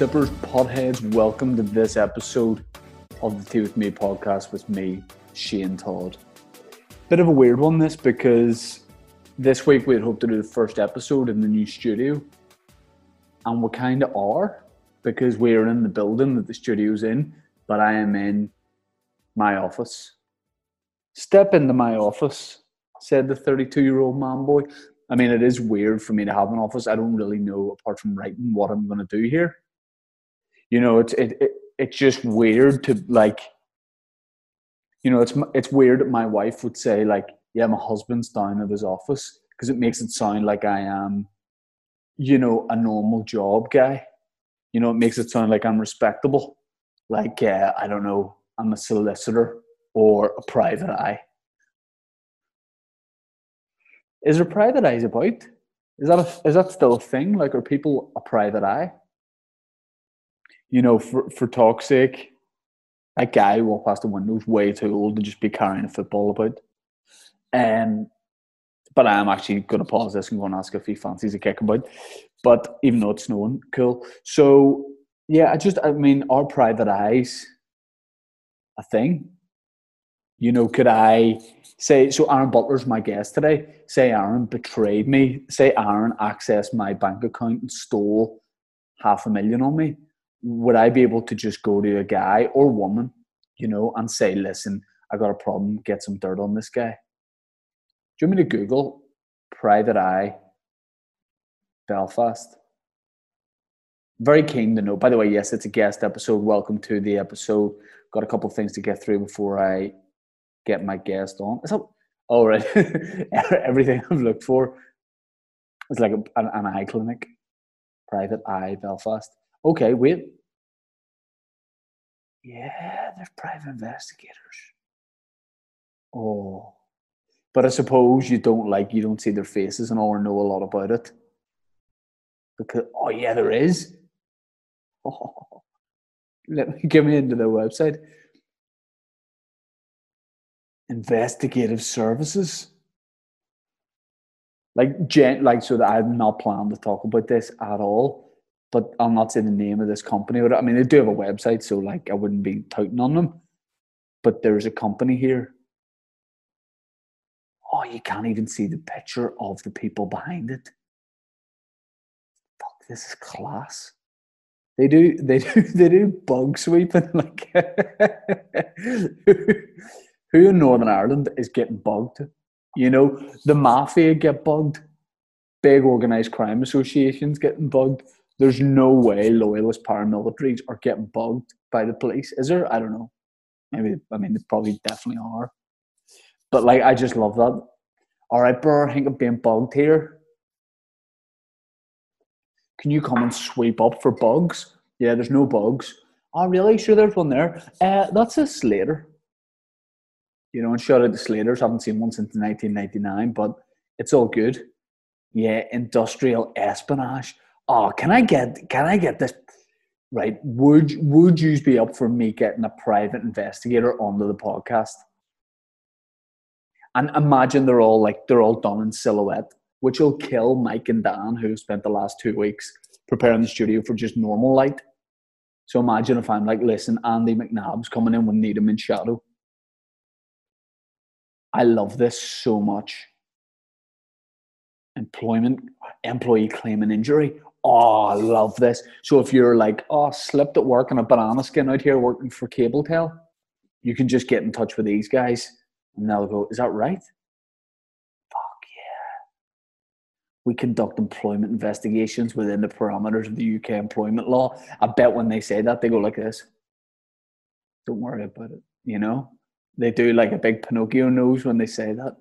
Sippers, potheads, welcome to this episode of the Tea With Me podcast with me, Shane Todd. Bit of a weird one, this, because this week we had hoped to do the first episode in the new studio, and we kind of are because we're in the building that the studio's in, but I am in my office. Step into my office, said the 32 year old man boy. I mean, it is weird for me to have an office. I don't really know, apart from writing, what I'm going to do here. You know, it's it, it it's just weird to like. You know, it's it's weird that my wife would say like, "Yeah, my husband's down at his office," because it makes it sound like I am, you know, a normal job guy. You know, it makes it sound like I'm respectable. Like, uh, I don't know, I'm a solicitor or a private eye. Is there private eyes about? Is that a, is that still a thing? Like, are people a private eye? You know, for for talk's sake, a guy who walked past the window is way too old to just be carrying a football about. Um, but I am actually going to pause this and go and ask if he fancies a kick about. But even though it's snowing, cool. So yeah, I just I mean, our private eyes a thing? You know, could I say so? Aaron Butler's my guest today. Say Aaron betrayed me. Say Aaron accessed my bank account and stole half a million on me. Would I be able to just go to a guy or woman, you know, and say, "Listen, I got a problem. Get some dirt on this guy." Do you want me to Google private eye Belfast? Very keen to know. By the way, yes, it's a guest episode. Welcome to the episode. Got a couple of things to get through before I get my guest on. Is that all right? Everything I've looked for is like a, an, an eye clinic, private eye Belfast. Okay, wait. Yeah, there's private investigators. Oh, but I suppose you don't like you don't see their faces and all or know a lot about it. Because oh yeah, there is. Oh, let me get me into their website. Investigative services. Like gen like so that I'm not planning to talk about this at all. But I'll not say the name of this company. But I mean they do have a website, so like I wouldn't be touting on them. But there's a company here oh, you can't even see the picture of the people behind it. Fuck, this is class. They do, they do, they do bug sweeping. Like, who in Northern Ireland is getting bugged? You know, the mafia get bugged. Big organized crime associations getting bugged. There's no way loyalist paramilitaries are getting bugged by the police. Is there? I don't know. Maybe. I mean, they probably definitely are. But like, I just love that. All right, bro, I think I'm being bugged here. Can you come and sweep up for bugs? Yeah, there's no bugs. Oh, really? Sure, there's one there. Uh, that's a Slater. You know, and shout out to Slaters. Haven't seen one since 1999, but it's all good. Yeah, industrial espionage. Oh, can I get? Can I get this? Right? Would Would you be up for me getting a private investigator onto the podcast? And imagine they're all like they're all done in silhouette, which will kill Mike and Dan, who spent the last two weeks preparing the studio for just normal light. So imagine if I'm like, listen, Andy McNab's coming in, with Needham in shadow. I love this so much. Employment, employee claim an injury. Oh, I love this. So if you're like, oh, slipped at work in a banana skin out here working for Cable Tel, you can just get in touch with these guys and they'll go, Is that right? Fuck yeah. We conduct employment investigations within the parameters of the UK employment law. I bet when they say that, they go like this. Don't worry about it. You know? They do like a big Pinocchio nose when they say that.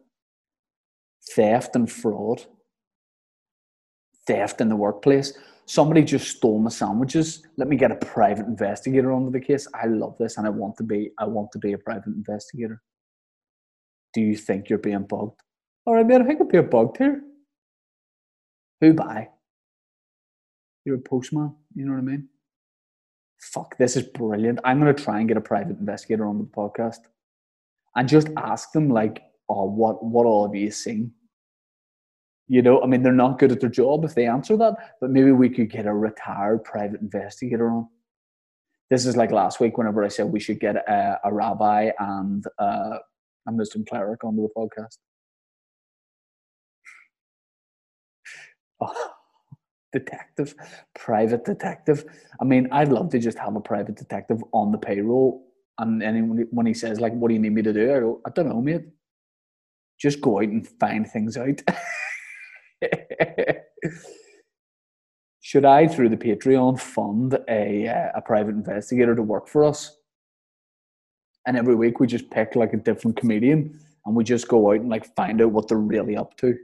Theft and fraud. Theft in the workplace. Somebody just stole my sandwiches. Let me get a private investigator onto the case. I love this and I want to be I want to be a private investigator do you think you're being bugged? All right, man, I think I'm being bugged here. Who by? You're a postman. You know what I mean? Fuck, this is brilliant. I'm to try and get a private investigator on the podcast and just ask them, like, oh, what, what all have you seen? You know, I mean, they're not good at their job if they answer that, but maybe we could get a retired private investigator on. This is like last week whenever I said we should get a, a rabbi and uh, a Muslim cleric onto the podcast. Oh, detective, private detective. I mean, I'd love to just have a private detective on the payroll. And, and when he says, like, what do you need me to do? I go, I don't know, mate. Just go out and find things out. Should I, through the Patreon, fund a, uh, a private investigator to work for us? And every week we just pick like a different comedian and we just go out and like find out what they're really up to.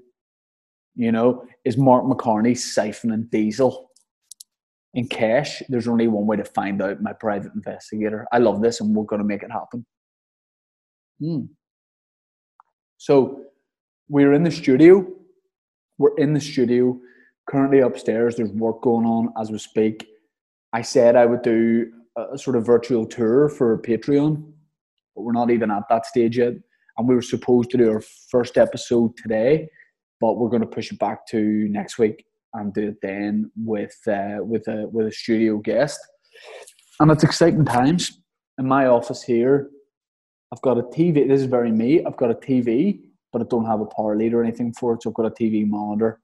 You know, is Mark McCartney siphoning diesel in cash? There's only one way to find out, my private investigator. I love this and we're going to make it happen. Hmm. So we're in the studio. We're in the studio. Currently upstairs, there's work going on as we speak. I said I would do a sort of virtual tour for Patreon, but we're not even at that stage yet. And we were supposed to do our first episode today but we're going to push it back to next week and do it then with uh, with a with a studio guest. And it's exciting times. In my office here, I've got a TV. This is very me. I've got a TV, but I don't have a power lead or anything for it. So I've got a TV monitor,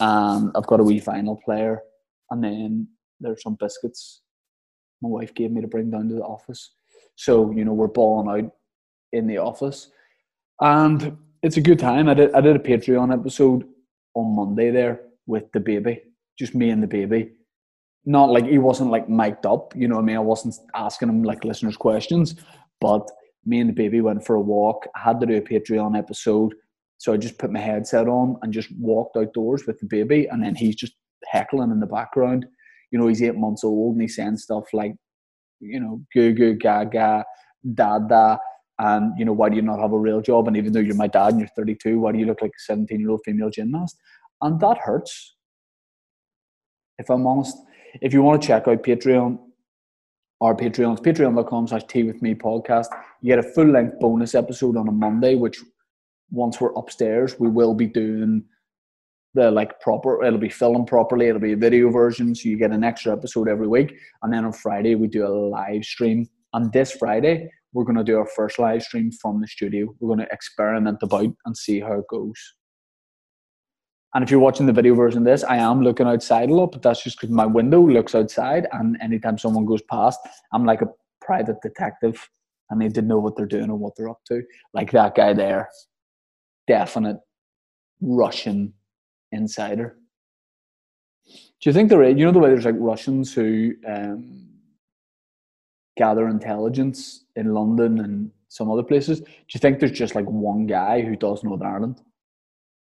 and I've got a wee vinyl player, and then there's some biscuits my wife gave me to bring down to the office. So you know we're balling out in the office, and it's a good time. I did I did a Patreon episode on Monday there with the baby, just me and the baby. Not like he wasn't like mic'd up, you know what I mean? I wasn't asking him like listeners' questions, but me and the baby went for a walk. I had to do a Patreon episode, so I just put my headset on and just walked outdoors with the baby, and then he's just heckling in the background. You know, he's eight months old and he's saying stuff like, you know, goo goo gaga, dada and you know why do you not have a real job and even though you're my dad and you're 32 why do you look like a 17 year old female gymnast and that hurts if i'm honest if you want to check out patreon our patreon patreon.com slash tea with me podcast you get a full length bonus episode on a monday which once we're upstairs we will be doing the like proper it'll be filmed properly it'll be a video version so you get an extra episode every week and then on friday we do a live stream and this friday we're going to do our first live stream from the studio. We're going to experiment about and see how it goes. And if you're watching the video version of this, I am looking outside a lot, but that's just because my window looks outside. And anytime someone goes past, I'm like a private detective. And I need to know what they're doing and what they're up to. Like that guy there, definite Russian insider. Do you think there is, you know, the way there's like Russians who um, gather intelligence in London and some other places, do you think there's just like one guy who does Northern Ireland?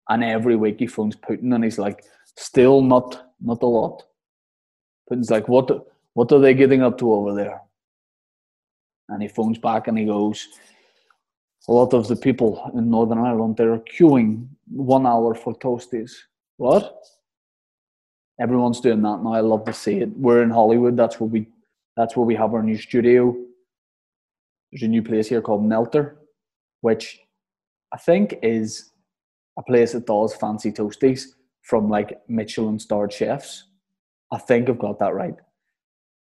And every week he phones Putin and he's like, still not not a lot. Putin's like, what what are they getting up to over there? And he phones back and he goes, a lot of the people in Northern Ireland they're queuing one hour for toasties. What? Everyone's doing that now. I love to see it. We're in Holywood. That's where we that's where we have our new studio. There's a new place here called Melter, which I think is a place that does fancy toasties from like Michelin starred chefs. I think I've got that right.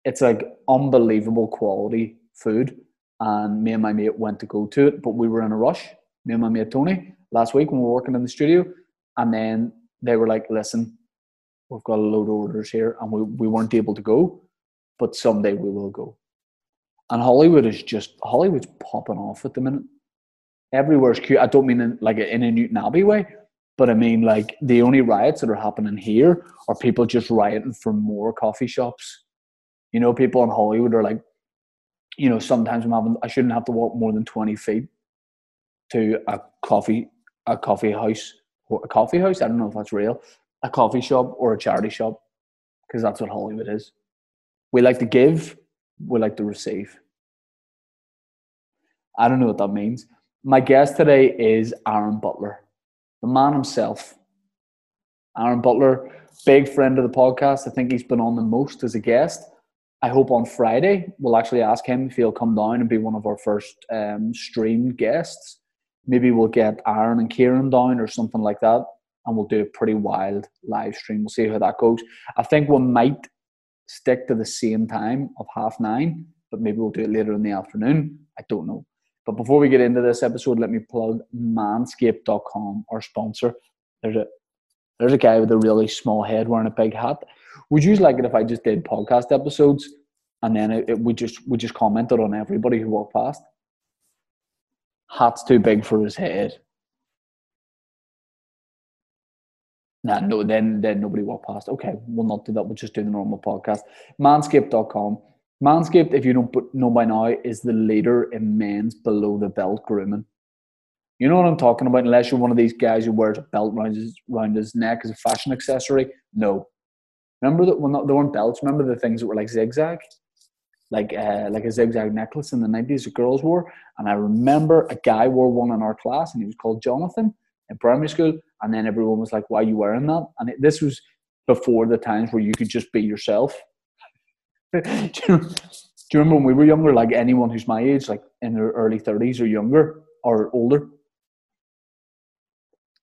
It's like unbelievable quality food. And me and my mate went to go to it, but we were in a rush. Me and my mate Tony last week when we were working in the studio. And then they were like, listen, we've got a load of orders here and we, we weren't able to go but someday we will go. And Holywood is just Holywood's popping off at the minute. Everywhere's cute. I don't mean in, like in a Newtownabbey way, but I mean like the only riots that are happening here are people just rioting for more coffee shops. You know, people in Holywood are like, you know, sometimes I'm having I shouldn't have to walk more than twenty feet to a coffee a coffee house or a coffee house. I don't know if that's real. A coffee shop or a charity shop because that's what Holywood is. We like to give, we like to receive. I don't know what that means. My guest today is Aaron Butler, the man himself. Aaron Butler, big friend of the podcast. I think he's been on the most as a guest. I hope on Friday we'll actually ask him if he'll come down and be one of our first um, stream guests. Maybe we'll get Aaron and Kieran down or something like that. and we'll do a pretty wild live stream. We'll see how that goes. I think we might stick to the same time of half nine, but maybe we'll do it later in the afternoon. I don't know. But before we get into this episode, let me plug manscaped.com, our sponsor. There's a there's a guy with a really small head wearing a big hat. Would you like it if I just did podcast episodes and then it, it, we just we just commented on everybody who walked past? Hat's too big for his head. Nah, no, then then nobody walked past. Okay, we'll not do that. We'll just do the normal podcast. Manscaped.com. Manscaped, if you don't know by now, is the leader in men's below the belt grooming. You know what I'm talking about? Unless you're one of these guys who wears a belt around his, around his neck as a fashion accessory. No. Remember that well, there weren't belts. Remember the things that were like zigzag, like uh, like a zigzag necklace in the nineties that girls wore. And I remember a guy wore one in our class, and he was called Jonathan in primary school. And then everyone was like, "Why are you wearing that?" And it, this was before the times where you could just be yourself. do, you, do you remember when we were younger? Like anyone who's my age, like in their early thirties or younger or older,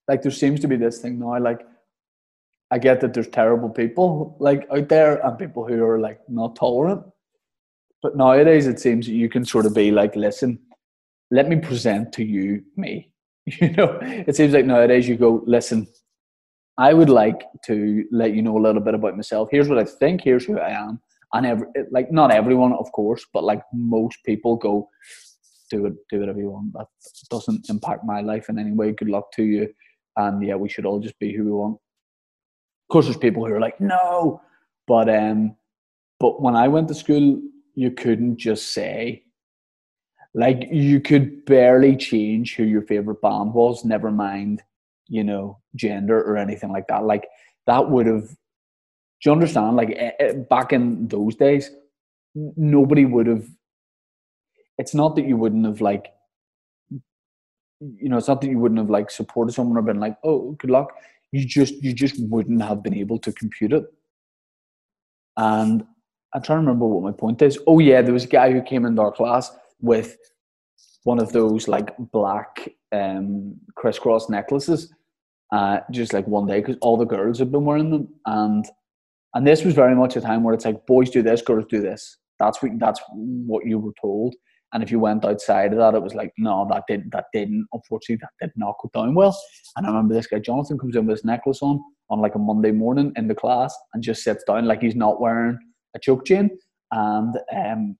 like there seems to be this thing now like i get that there's terrible people like out there and people who are like not tolerant. But nowadays it seems that you can sort of be like listen let me present to you me. You know it seems like nowadays you go listen i would like to let you know a little bit about myself. Here's what i think. Here's who i am and every, like not everyone of course but like most people go do it do whatever you want that doesn't impact my life in any way good luck to you and yeah, we should all just be who we want. Of course, there's people who are like, no, but um, but when I went to school, you couldn't just say, like, you could barely change who your favorite band was. Never mind, you know, gender or anything like that. Like that would have. Do you understand? Like eh, eh, back in those days, nobody would have. It's not that you wouldn't have like you know, it's not that you wouldn't have like supported someone or been like, oh, good luck. You just you just wouldn't have been able to compute it. And I'm trying to remember what my point is. Oh yeah, there was a guy who came into our class with one of those like black um, crisscross necklaces, uh, just like one day because all the girls had been wearing them, and and this was very much a time where it's like boys do this, girls do this. That's what that's what you were told. And if you went outside of that, it was like, no, that didn't, that didn't, unfortunately, that did not go down well. And I remember this guy, Jonathan, comes in with his necklace on, on like a Monday morning in the class and just sits down like he's not wearing a choke chain. And um,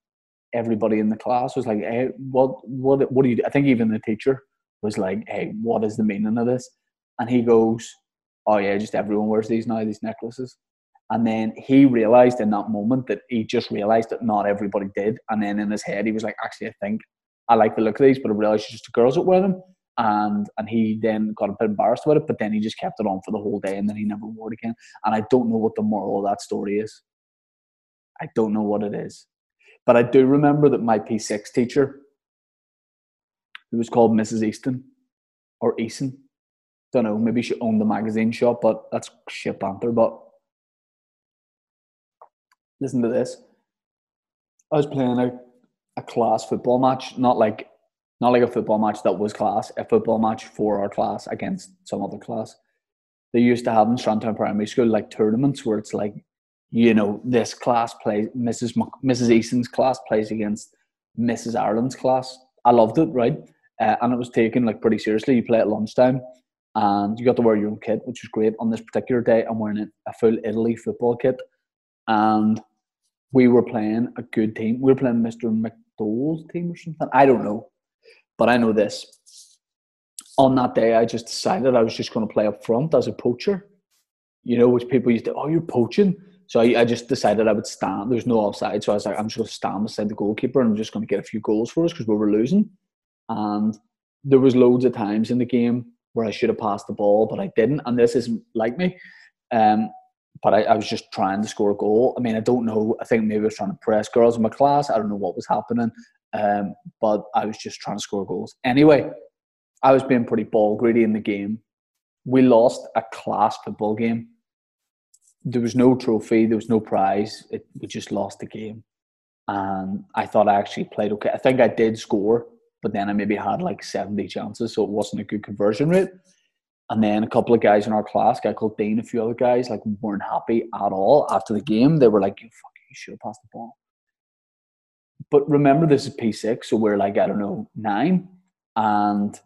everybody in the class was like, hey, what, what, what do you do? I think even the teacher was like, hey, what is the meaning of this? And he goes, oh yeah, just everyone wears these now, these necklaces. And then he realized in that moment that he just realized that not everybody did. And then in his head, he was like, actually, I think I like the look of these, but I realized it's just the girls that wear them. And and he then got a bit embarrassed with it, but then he just kept it on for the whole day and then he never wore it again. And I don't know what the moral of that story is. I don't know what it is. But I do remember that my P6 teacher, who was called Mrs. Easton or Eason, don't know, maybe she owned the magazine shop, but that's shit banter. But listen to this. I was playing a, a class football match, not like not like a football match that was class, a football match for our class against some other class. They used to have in Strandtown Primary School like tournaments where it's like, you know, this class plays Mrs. M- Mrs. Easton's class plays against Mrs. Ireland's class. I loved it, right? Uh, and it was taken like pretty seriously. You play at lunchtime, and you got to wear your own kit, which was great. On this particular day, I'm wearing a full Italy football kit, and we were playing a good team. We were playing Mr. McDowell's team or something. I don't know. But I know this. On that day, I just decided I was just going to play up front as a poacher. You know, which people used to, oh, you're poaching. So I, I just decided I would stand. There's no offside. So I was like, I'm just going to stand beside the goalkeeper and I'm just going to get a few goals for us because we were losing. And there was loads of times in the game where I should have passed the ball, but I didn't. And this isn't like me. Um, but I, I, was just trying to score a goal. I mean, I don't know. I think maybe I was trying to press girls in my class. I don't know what was happening, um, but I was just trying to score goals. Anyway, I was being pretty ball greedy in the game. We lost a class football game. There was no trophy. There was no prize. It, we just lost the game, and I thought I actually played okay. I think I did score, but then I maybe had like seventy chances, so it wasn't a good conversion rate. And then a couple of guys in our class, guy called Dean, a few other guys, like weren't happy at all after the game. They were like, "You fuck, you should have passed the ball." But remember, this is P6, so we're like, I don't know, nine. And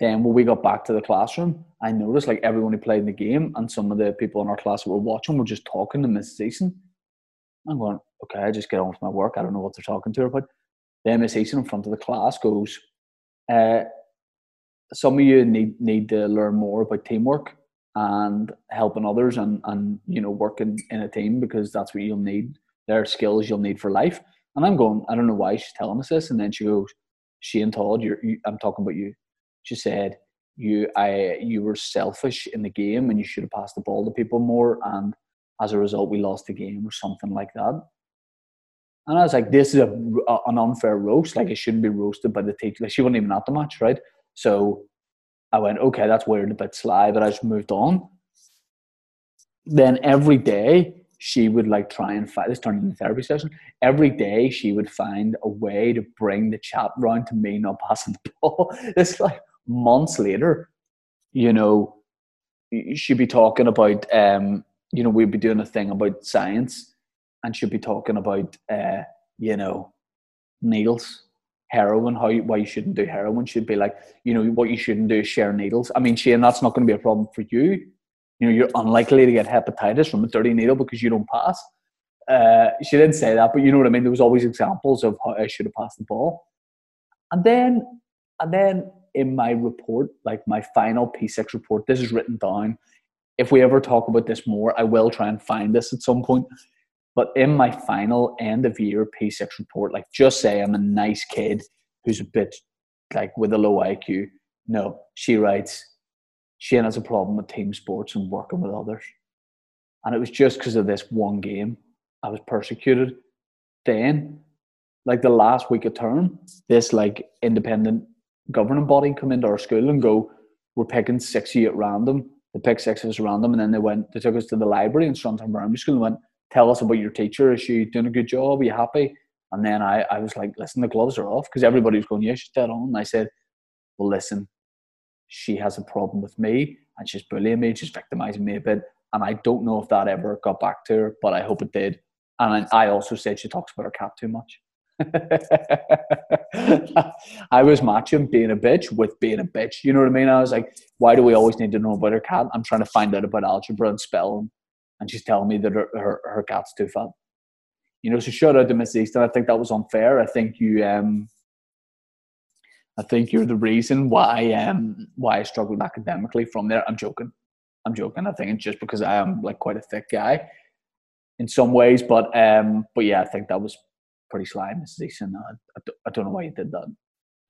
then when we got back to the classroom, I noticed like everyone who played in the game and some of the people in our class that were watching were just talking to Mrs. Easton. I'm going, okay, I just get on with my work. I don't know what they're talking to her about. Then Miss Easton in front of the class goes, uh, some of you need need to learn more about teamwork and helping others and, and you know working in a team because that's what you'll need. There are skills you'll need for life. And I'm going, I don't know why she's telling us this. And then she goes, Shane Todd, you're, you, I'm talking about you. She said, you, I, you were selfish in the game and you should have passed the ball to people more. And as a result, we lost the game or something like that. And I was like, this is a, a, an unfair roast. Like, it shouldn't be roasted by the teacher. Like, she wasn't even at the match, right? So I went, okay, that's weird, a bit sly, but I just moved on. Then every day, she would like try and find this turned into therapy session. Every day she would find a way to bring the chat round to me not passing the ball. It's like months later, you know, she'd be talking about um, you know, we'd be doing a thing about science and she'd be talking about uh, you know, needles, heroin, how why you shouldn't do heroin. She'd be like, you know, what you shouldn't do is share needles. I mean, Shane, that's not going to be a problem for you you know, you're unlikely to get hepatitis from a dirty needle because you don't pass. Uh, she didn't say that, but you know what I mean. There was always examples of how I should have passed the ball, and then, and then in my report, like my final P6 report, this is written down. If we ever talk about this more, I will try and find this at some point. But in my final end of year P6 report, like just say I'm a nice kid who's a bit like with a low IQ. No, she writes, Shane has a problem with team sports and working with others. And it was just because of this one game I was persecuted. Then, like the last week of term, this like independent governing body come into our school and go, We're picking six at random. They picked six of us random and then they went, they took us to the library in Strandtown Primary School and went, Tell us about your teacher. Is she doing a good job? Are you happy? And then I, I was like, Listen, the gloves are off because everybody was going, Yeah, she's dead on. And I said, Well, listen, she has a problem with me and she's bullying me, she's victimizing me a bit. And I don't know if that ever got back to her, but I hope it did. And I also said she talks about her cat too much. I was matching being a bitch with being a bitch. You know what I mean? I was like, why do we always need to know about her cat? I'm trying to find out about algebra and spelling. And she's telling me that her, her, her cat's too fat. You know, so shout out to Miss Easton. I think that was unfair. I think you um I think you're the reason why um why I struggled academically from there. I'm joking. I'm joking. I think it's just because I am like quite a thick guy in some ways, but um but yeah, I think that was pretty sly, Miss Easton. I, I, don't know why you did that.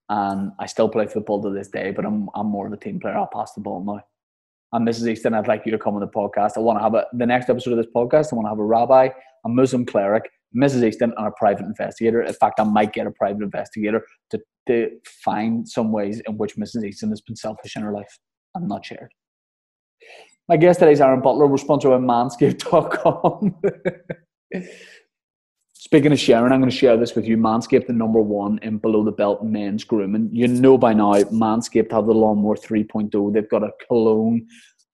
And I still play football to this day, but I'm I'm more of a team player. I'll pass the ball now. And this Mrs. Easton, I'd like you to come on the podcast. I want to have a the next episode of this podcast. I want to have a rabbi, a Muslim cleric, Mrs. Easton, and a private investigator. In fact, I might get a private investigator to to find some ways in which Mrs. Easton has been selfish in her life and not shared. My guest today is Aaron Butler. We're by Manscaped.com. Speaking of sharing, I'm going to share this with you. Manscaped, the number one in below the belt men's grooming. You know by now, Manscaped have the Lawnmower 3.0. They've got a cologne.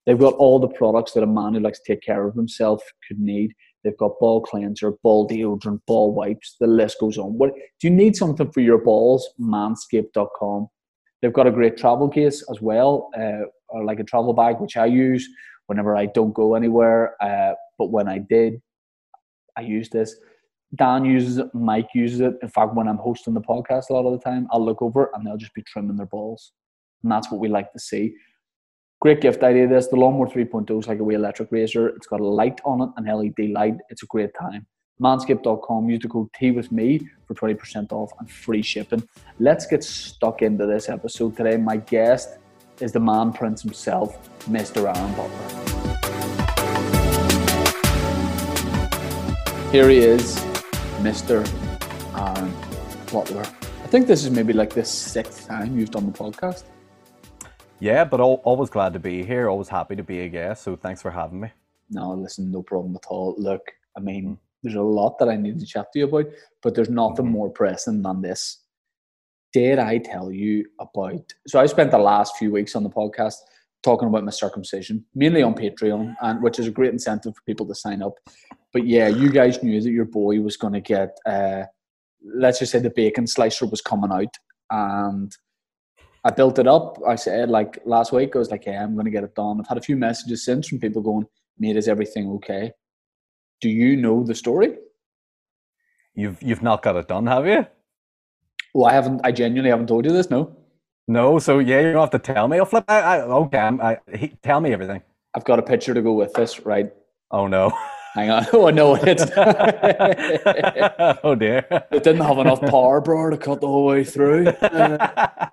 They've got all the products that a man who likes to take care of himself could need. They've got ball cleanser, ball deodorant, ball wipes. The list goes on. What do you need something for your balls? Manscaped.com. They've got a great travel case as well, uh, or like a travel bag, which I use whenever I don't go anywhere. Uh, but when I did, I use this. Dan uses it, Mike uses it. In fact, when I'm hosting the podcast a lot of the time, I'll look over and they'll just be trimming their balls. And that's what we like to see. Great gift idea. This the Lawnmower 3.0 is like a wee electric razor. It's got a light on it, an LED light. It's a great time. Manscaped.com. Use the code T with me for 20% off and free shipping. Let's get stuck into this episode today. My guest is the man prince himself, Mr. Aaron Butler. Here he is, Mr. Aaron Butler. I think this is maybe like the sixth time you've done the podcast. Yeah, but always glad to be here. Always happy to be a guest. So thanks for having me. No, listen, no problem at all. Look, I mean, there's a lot that I need to chat to you about, but there's nothing mm-hmm. more pressing than this. Did I tell you about? So I spent the last few weeks on the podcast talking about my circumcision, mainly on Patreon, and which is a great incentive for people to sign up. But yeah, you guys knew that your boy was going to get, uh, let's just say, the bacon slicer was coming out, and I built it up. I said like last week, I was like, "Yeah, I'm going to get it done." I've had a few messages since from people going, "Mate, is everything okay?" Do you know the story? You've you've not got it done, have you? Well, I haven't. I genuinely haven't told you this. No. No. So yeah, you don't have to tell me. I'll flip. I, I, okay. I, he, tell me everything. I've got a picture to go with this. Right. Oh no. Hang on. Oh no, it's. oh dear. It didn't have enough power, bro, to cut the whole way through. Uh,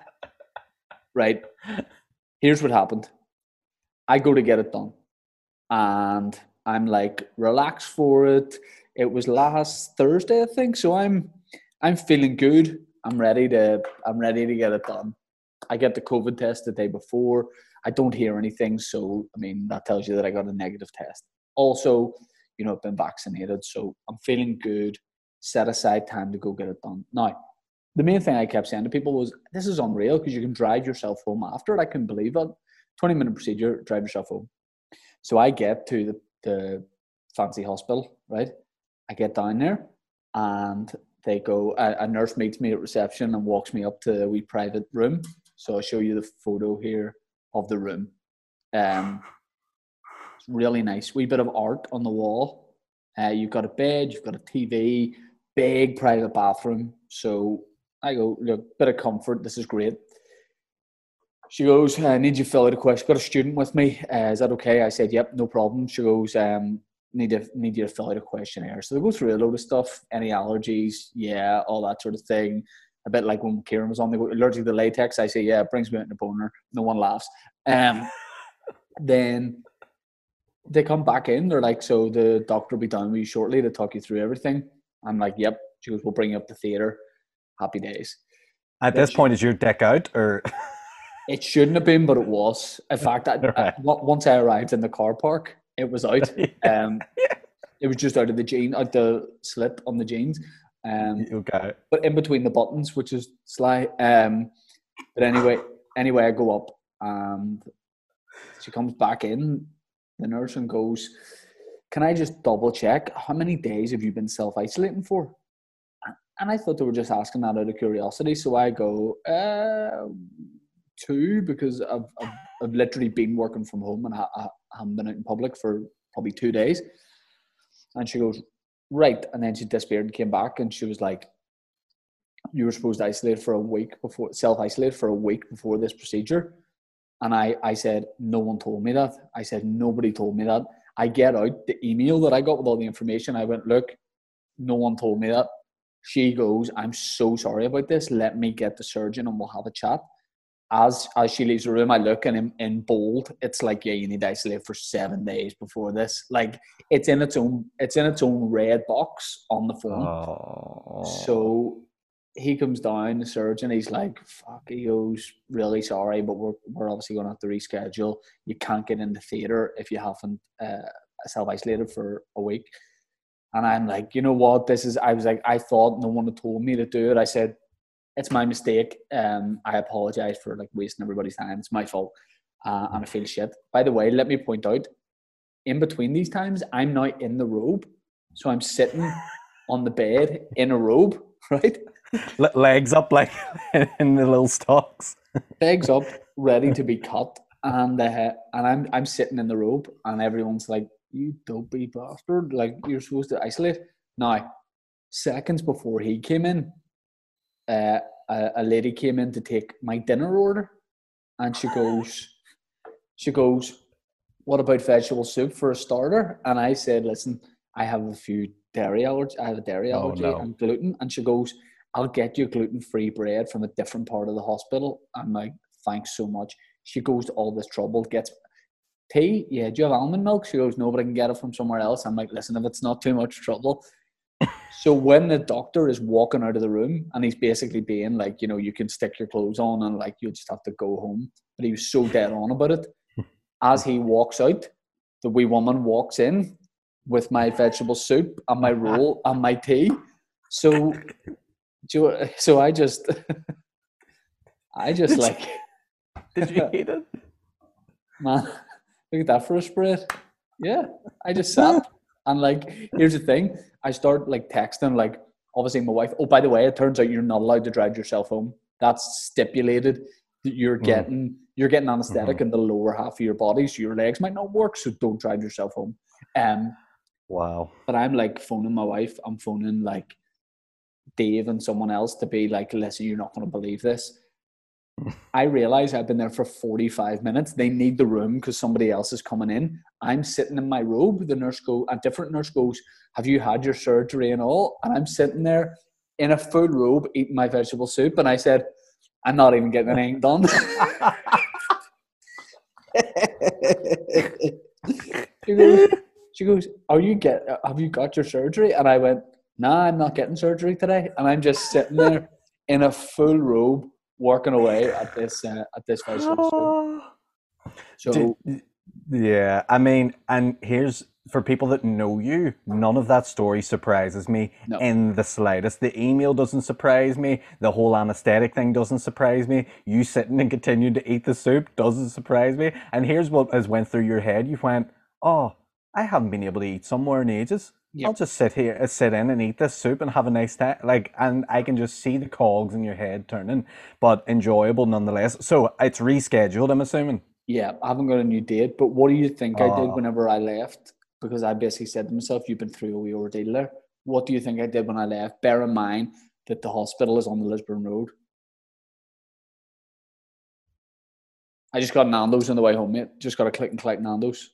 right. Here's what happened. I go to get it done, and I'm like, relax for it. It was last Thursday, I think. So I'm, I'm feeling good. I'm ready to, I'm ready to get it done. I get the COVID test the day before. I don't hear anything, so I mean that tells you that I got a negative test. Also, you know, I've been vaccinated, so I'm feeling good. Set aside time to go get it done. Now, the main thing I kept saying to people was, "This is unreal because you can drive yourself home after it." I couldn't believe it. Twenty minute procedure, drive yourself home. So I get to the, the fancy hospital, right? I get down there, and they go. A, a nurse meets me at reception and walks me up to a wee private room. So I'll show you the photo here of the room. Um, it's really nice. Wee bit of art on the wall. Uh, you've got a bed, you've got a TV, big private bathroom. So I go, look, bit of comfort. This is great. She goes, I need you to fill out a question. Got a student with me. Uh, is that okay? I said, yep, no problem. She goes, um, need to need you to fill out a questionnaire. So they go through a load of stuff. Any allergies? Yeah, all that sort of thing. A bit like when Kieran was on, they go allergic to the latex. I say, yeah, it brings me out in a boner. No one laughs. Um, then they come back in. They're like, so the doctor will be done with you shortly to talk you through everything. I'm like, yep. She goes, we'll bring you up to theatre. Happy days. At this point, is your deck out or? It shouldn't have been, but it was. In fact, I, Right. I- once I arrived in the car park, it was out. Um, it was just out of the jean, out the slit on the jeans. Um, okay. but in between the buttons, which is sly. Um, but anyway, anyway, I go up and she comes back in, the nurse, and goes, "Can I just double check how many days have you been self isolating for?" And I thought they were just asking that out of curiosity, so I go, uh, two because I've, I've, I've literally been working from home and I, I haven't been out in public for probably two days. And she goes, right. And then she disappeared and came back and she was like, you were supposed to isolate for a week before, self isolate for a week before this procedure. And I, I said, no one told me that. I said, nobody told me that. I get out the email that I got with all the information. I went, look, no one told me that. She goes, I'm so sorry about this. Let me get the surgeon and we'll have a chat. As as she leaves the room, I look and in, in bold, it's like, yeah, you need to isolate for seven days before this. Like it's in its own it's in its own red box on the phone. Oh. So he comes down, the surgeon, he's like, fuck, he goes, really sorry, but we're, we're obviously going to have to reschedule. You can't get in the theatre if you haven't uh, self isolated for a week. And I'm like, you know what? This is, I was like, I thought no one had told me to do it. I said, it's my mistake. Um, I apologize for like wasting everybody's time. It's my fault. Uh, and I feel shit. By the way, let me point out, in between these times, I'm now in the robe. So I'm sitting on the bed in a robe, right? Le- legs up like in the little stocks. legs up, ready to be cut, and uh, and I'm I'm sitting in the robe, and everyone's like, "You dopey bastard! Like you're supposed to isolate." Now, seconds before he came in, uh, a, a lady came in to take my dinner order, and she goes, she goes, "What about vegetable soup for a starter?" And I said, "Listen, I have a few dairy allergy. I have a dairy Oh, allergy no. and gluten." And she goes, I'll get you gluten free bread from a different part of the hospital. I'm like, thanks so much. She goes to all this trouble, gets tea. Yeah, do you have almond milk? She goes, no, but I can get it from somewhere else. I'm like, listen, if it's not too much trouble. So when the doctor is walking out of the room and he's basically being like, you know, you can stick your clothes on and like you'll just have to go home. But he was so dead on about it. As he walks out, the wee woman walks in with my vegetable soup and my roll and my tea. So you- so I just I just Did you- like Did you eat it? Man, look at that for a spread. Yeah, I just sat and like, here's the thing: I start like texting like, obviously my wife. Oh, by the way, it turns out you're not allowed to drive yourself home. That's stipulated. That you're Mm. getting you're getting anesthetic in the lower half of your body, so your legs might not work. So don't drive yourself home. Um, Wow. but I'm like phoning my wife. I'm phoning like Dave and someone else to be like, listen, you're not going to believe this. I realize I've been there for 45 minutes. They need the room because somebody else is coming in. I'm sitting in my robe. The nurse go, a different nurse goes, have you had your surgery and all? And I'm sitting there in a full robe eating my vegetable soup. And I said, I'm not even getting anything done. she goes, she goes, "Are you get? Have you got your surgery?" And I went, "Nah, I'm not getting surgery today." And I'm just sitting there in a full robe, working away at this uh, at this vegetable soup. So Did- yeah, I mean, and here's for people that know you, none of that story surprises me No. in the slightest. The email doesn't surprise me. The whole anesthetic thing doesn't surprise me. You sitting and continuing to eat the soup doesn't surprise me. And here's what has went through your head. You went, "Oh, I haven't been able to eat somewhere in ages. Yep. I'll just sit here, uh, sit in and eat this soup and have a nice time." Like, and I can just see the cogs in your head turning, but enjoyable nonetheless. So it's rescheduled. I'm assuming. yeah, I haven't got a new date. But what do you think I did Oh. whenever I left? Because I basically said to myself, "You've been through a wee ordeal there." What do you think I did when I left? Bear in mind that the hospital is on the Lisburn Road. I just got Nando's on the way home, mate. Just got to click and collect Nando's.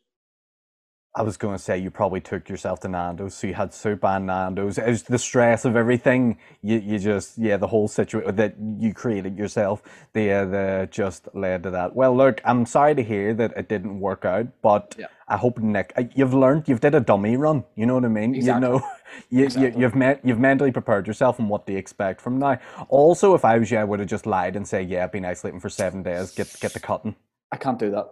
I was going to say you probably took yourself to Nando's, so you had soup and Nando's. It was the stress of everything. You, you just, yeah, the whole situation that you created yourself. The, uh, the just led to that. Well, look, I'm sorry to hear that it didn't work out, but Yeah. I hope Nick, uh, you've learned, you've did a dummy run. You know what I mean? Exactly. You know, you, Exactly. you, you've met, you've mentally prepared yourself and what to expect from now. Also, if I was you, I would have just lied and say, yeah, I've been isolating for seven days. Get, get the cutting. I can't do that.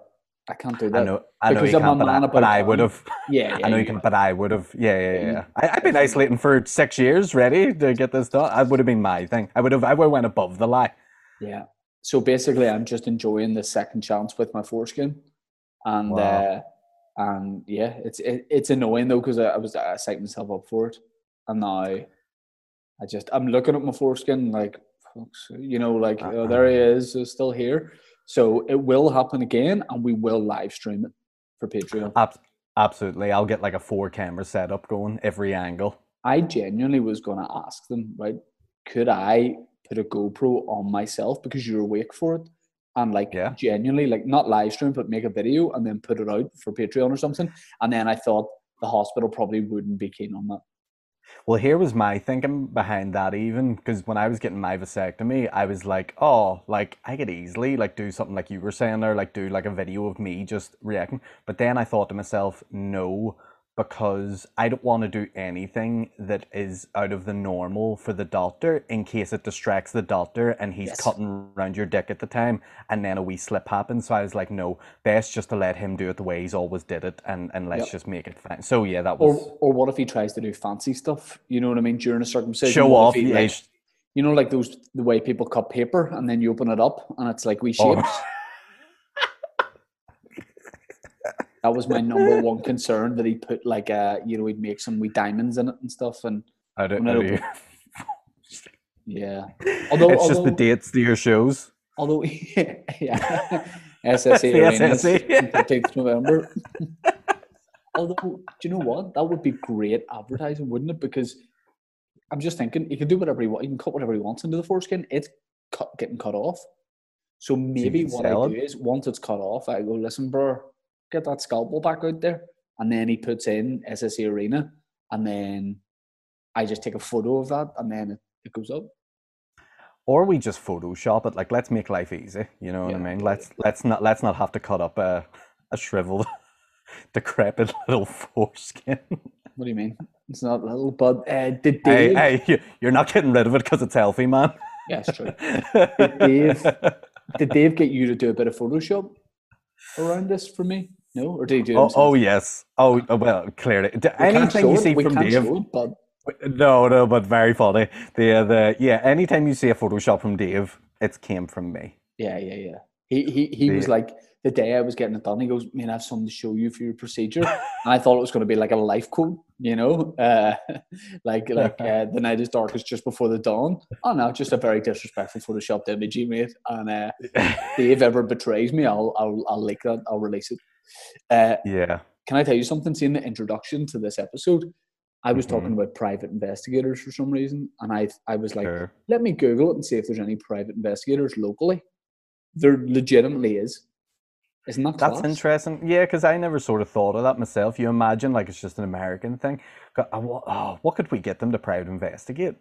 I can't do that. I know, I know because you can't, but I, but I would have. Yeah, yeah I know you can, but I would have. Yeah, yeah, you- yeah. I, I've been isolating for six years, ready to get this done. I would have been my thing. I would have. I would have went above the lie. Yeah. So basically, I'm just enjoying the second chance with my foreskin, and Wow. uh, and yeah, it's it, it's annoying though because I, I was I psyched myself up for it, and now I just I'm looking at my foreskin like, you know, like oh, there he is, still here. So it will happen again, and we will live stream it for Patreon. Ab- absolutely. I'll get like a four camera setup going, every angle. I genuinely was going to ask them, right? Could I put a GoPro on myself because you're awake for it? And like Yeah. genuinely, like not live stream, but make a video and then put it out for Patreon or something. And then I thought the hospital probably wouldn't be keen on that. Well, here was my thinking behind that, even because when I was getting my vasectomy, I was like, oh, like I could easily like do something like you were saying there, like do like a video of me just reacting. But then I thought to myself, no, because I don't want to do anything that is out of the normal for the doctor in case it distracts the doctor and he's Yes. cutting around your dick at the time and then a wee slip happens. So I was like, no, best just to let him do it the way he's always did it and, and let's Yep. just make it fine. So yeah, that was or what if he tries to do fancy stuff? You know what I mean? During a circumcision. show off. he, yeah, like, you know, like those the way people cut paper and then you open it up and it's like wee Oh. shapes. That was my number one concern that he put like uh you know he'd make some wee diamonds in it and stuff and I don't know. it yeah. Although it's just the dates to your shows. although yeah SSE The Arenas, SSE. 15th November. although do you know what that would be great advertising wouldn't it because I'm just thinking he can do whatever he wants he can cut whatever he wants into the foreskin it's cut, getting cut off so maybe can what I sell do it. is once it's cut off I go listen bro get that scalpel back out there and then he puts in SSE Arena and then I just take a photo of that and then it, it goes up Or we just Photoshop it. Like, let's make life easy. You know what I Yeah. mean? Let's let's not let's not have to cut up a a shriveled, decrepit little foreskin. What do you mean? It's not little, but uh, did hey, Dave? hey, you- you're not getting rid of it because it's healthy, man. Yeah, it's true. Dave- Did Dave get you to do a bit of Photoshop around this for me? No, or did he do Oh, oh yes. Oh uh, well, clearly. We Anything you it, see we from Dave, it, but no, no, but very funny. The uh, the yeah. Anytime you see a Photoshop from Dave, it's came from me. yeah, yeah, yeah. He he he was like the day I was getting it done. He goes, "Man, I have something to show you for your procedure." and I thought it was going to be like a life quote, you know, uh, like like uh, the night is darkest just before the dawn. Oh no, just a very disrespectful photoshopped image he made. And uh, Dave ever betrays me, I'll I'll I'll leak that. I'll release it. Uh, yeah. can I tell you something? Seeing the introduction to this episode, I was Mhm. talking about private investigators for some reason, and I I was like, sure. let me Google it and see if there's any private investigators locally. There legitimately is. Isn't that That's interesting. Yeah, because I never sort of thought of that myself. You imagine like it's just an American thing. Uh, Oh, what could we get them to private investigate?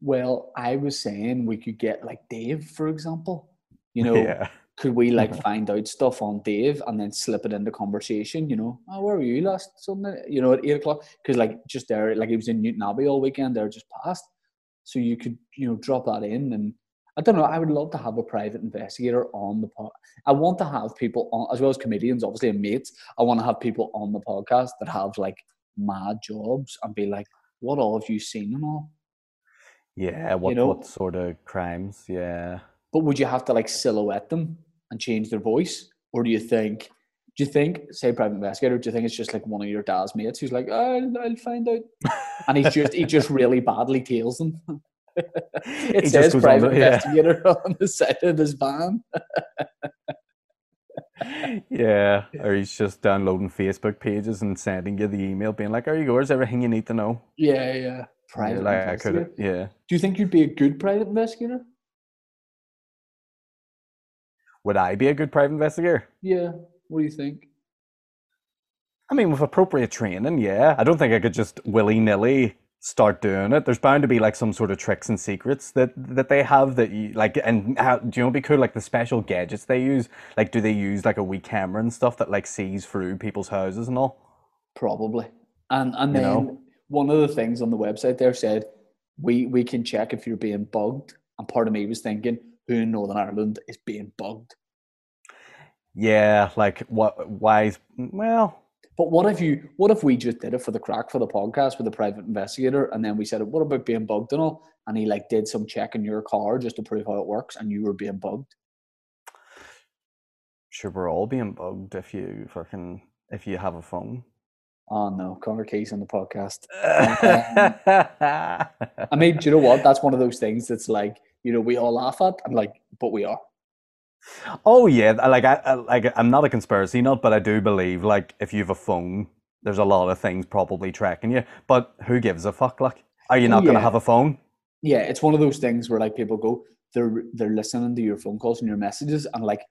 Well, I was saying we could get like Dave, for example. You know, yeah. Could we like Mhm. find out stuff on Dave and then slip it into conversation? You know, oh, where were you last Sunday? You know, at eight o'clock because like just there, like he was in Newtownabbey all weekend. There just passed, so you could you know drop that in and. I don't know. I would love to have a private investigator on the pod. I want to have people on, as well as comedians, obviously, and mates. I want to have people on the podcast that have like mad jobs and be like, "What all have you seen and all?" Yeah. What know- what sort of crimes? Yeah. But would you have to like silhouette them and change their voice, or do you think? Do you think, say, private investigator? Do you think it's just like one of your dad's mates who's like, oh, I'll, I'll find out, and he's just he just really badly tails them. it He just says goes on private the- yeah. investigator on the side of his van. yeah. Or he's just downloading Facebook pages and sending you the email being like, Are you yours? Everything you need to know. Yeah, yeah. Yeah, Private like I could investigator. yeah. Do you think you'd be a good private investigator? Would I be a good private investigator? Yeah. What do you think? I mean, with appropriate training, yeah. I don't think I could just willy nilly start doing it. There's bound to be like some sort of tricks and secrets that that they have that you like. And how do you know? Be cool like the special gadgets they use. Like, do they use like a wee camera and stuff that like sees through people's houses and all? Probably. And and You then know? one of the things on the website there said we we can check if you're being bugged. And part of me was thinking, who in Northern Ireland is being bugged? Yeah, like what? Why? is- Well, But what if you what if we just did it for the crack for the podcast with a private investigator and then we said, What about being bugged and all? And he like did some check in your car just to prove how it works and you were being bugged. sure, we're all being bugged if you fucking if you have a phone. Oh no, Connor Keys on the podcast. Um, I mean, do you know what? That's one of those things that's like, you know, we all laugh at i'm like, but we are. Oh yeah, like I, I like I'm not a conspiracy nut, but I do believe like if you have a phone, there's a lot of things probably tracking you. But who gives a fuck? Like, are you not gonna have a phone? yeah, it's one of those things where like people go, they're they're listening to your phone calls and your messages, and like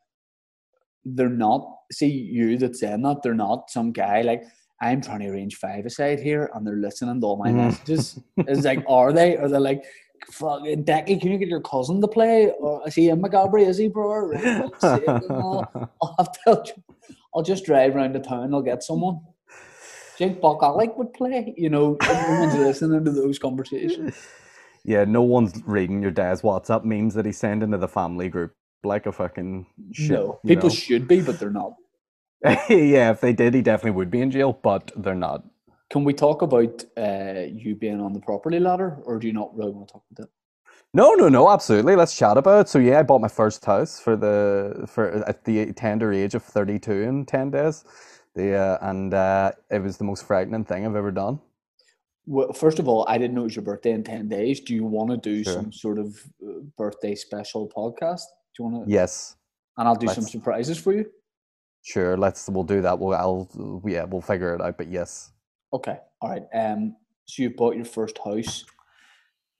they're not. See you that's saying that they're not some guy like I'm trying to arrange five aside here, and they're listening to all my Mhm. messages. It's like, are they? Are they like, fucking Decky? Can you get your cousin to play? Oh, or is he in Maghaberry? Is he, bro? Right, well, sick and all. I'll have to. I'll ju- I'll just drive around the town. I'll get someone. Jake Buck Alec would play. You know, no one's listening to those conversations. yeah, no one's reading your dad's WhatsApp memes that he sent into the family group like a fucking shit. no, people know? should be, but they're not. yeah, if they did, he definitely would be in jail, but they're not. Can we talk about uh, you being on the property ladder, or do you not really want to talk about that? No, no, no, absolutely. Let's chat about it. So yeah, I bought my first house for the for at the tender age of 32 in 10 days. The uh, and uh, it was the most frightening thing I've ever done. Well, first of all, I didn't know it was your birthday in ten days. Do you want to do Sure. some sort of uh, birthday special podcast? Do you want to? Yes, And I'll do some let's- surprises for you. sure. Let's we'll do that. We'll I'll yeah we'll figure it out. But yes, Okay, all right. Um, so you bought your first house.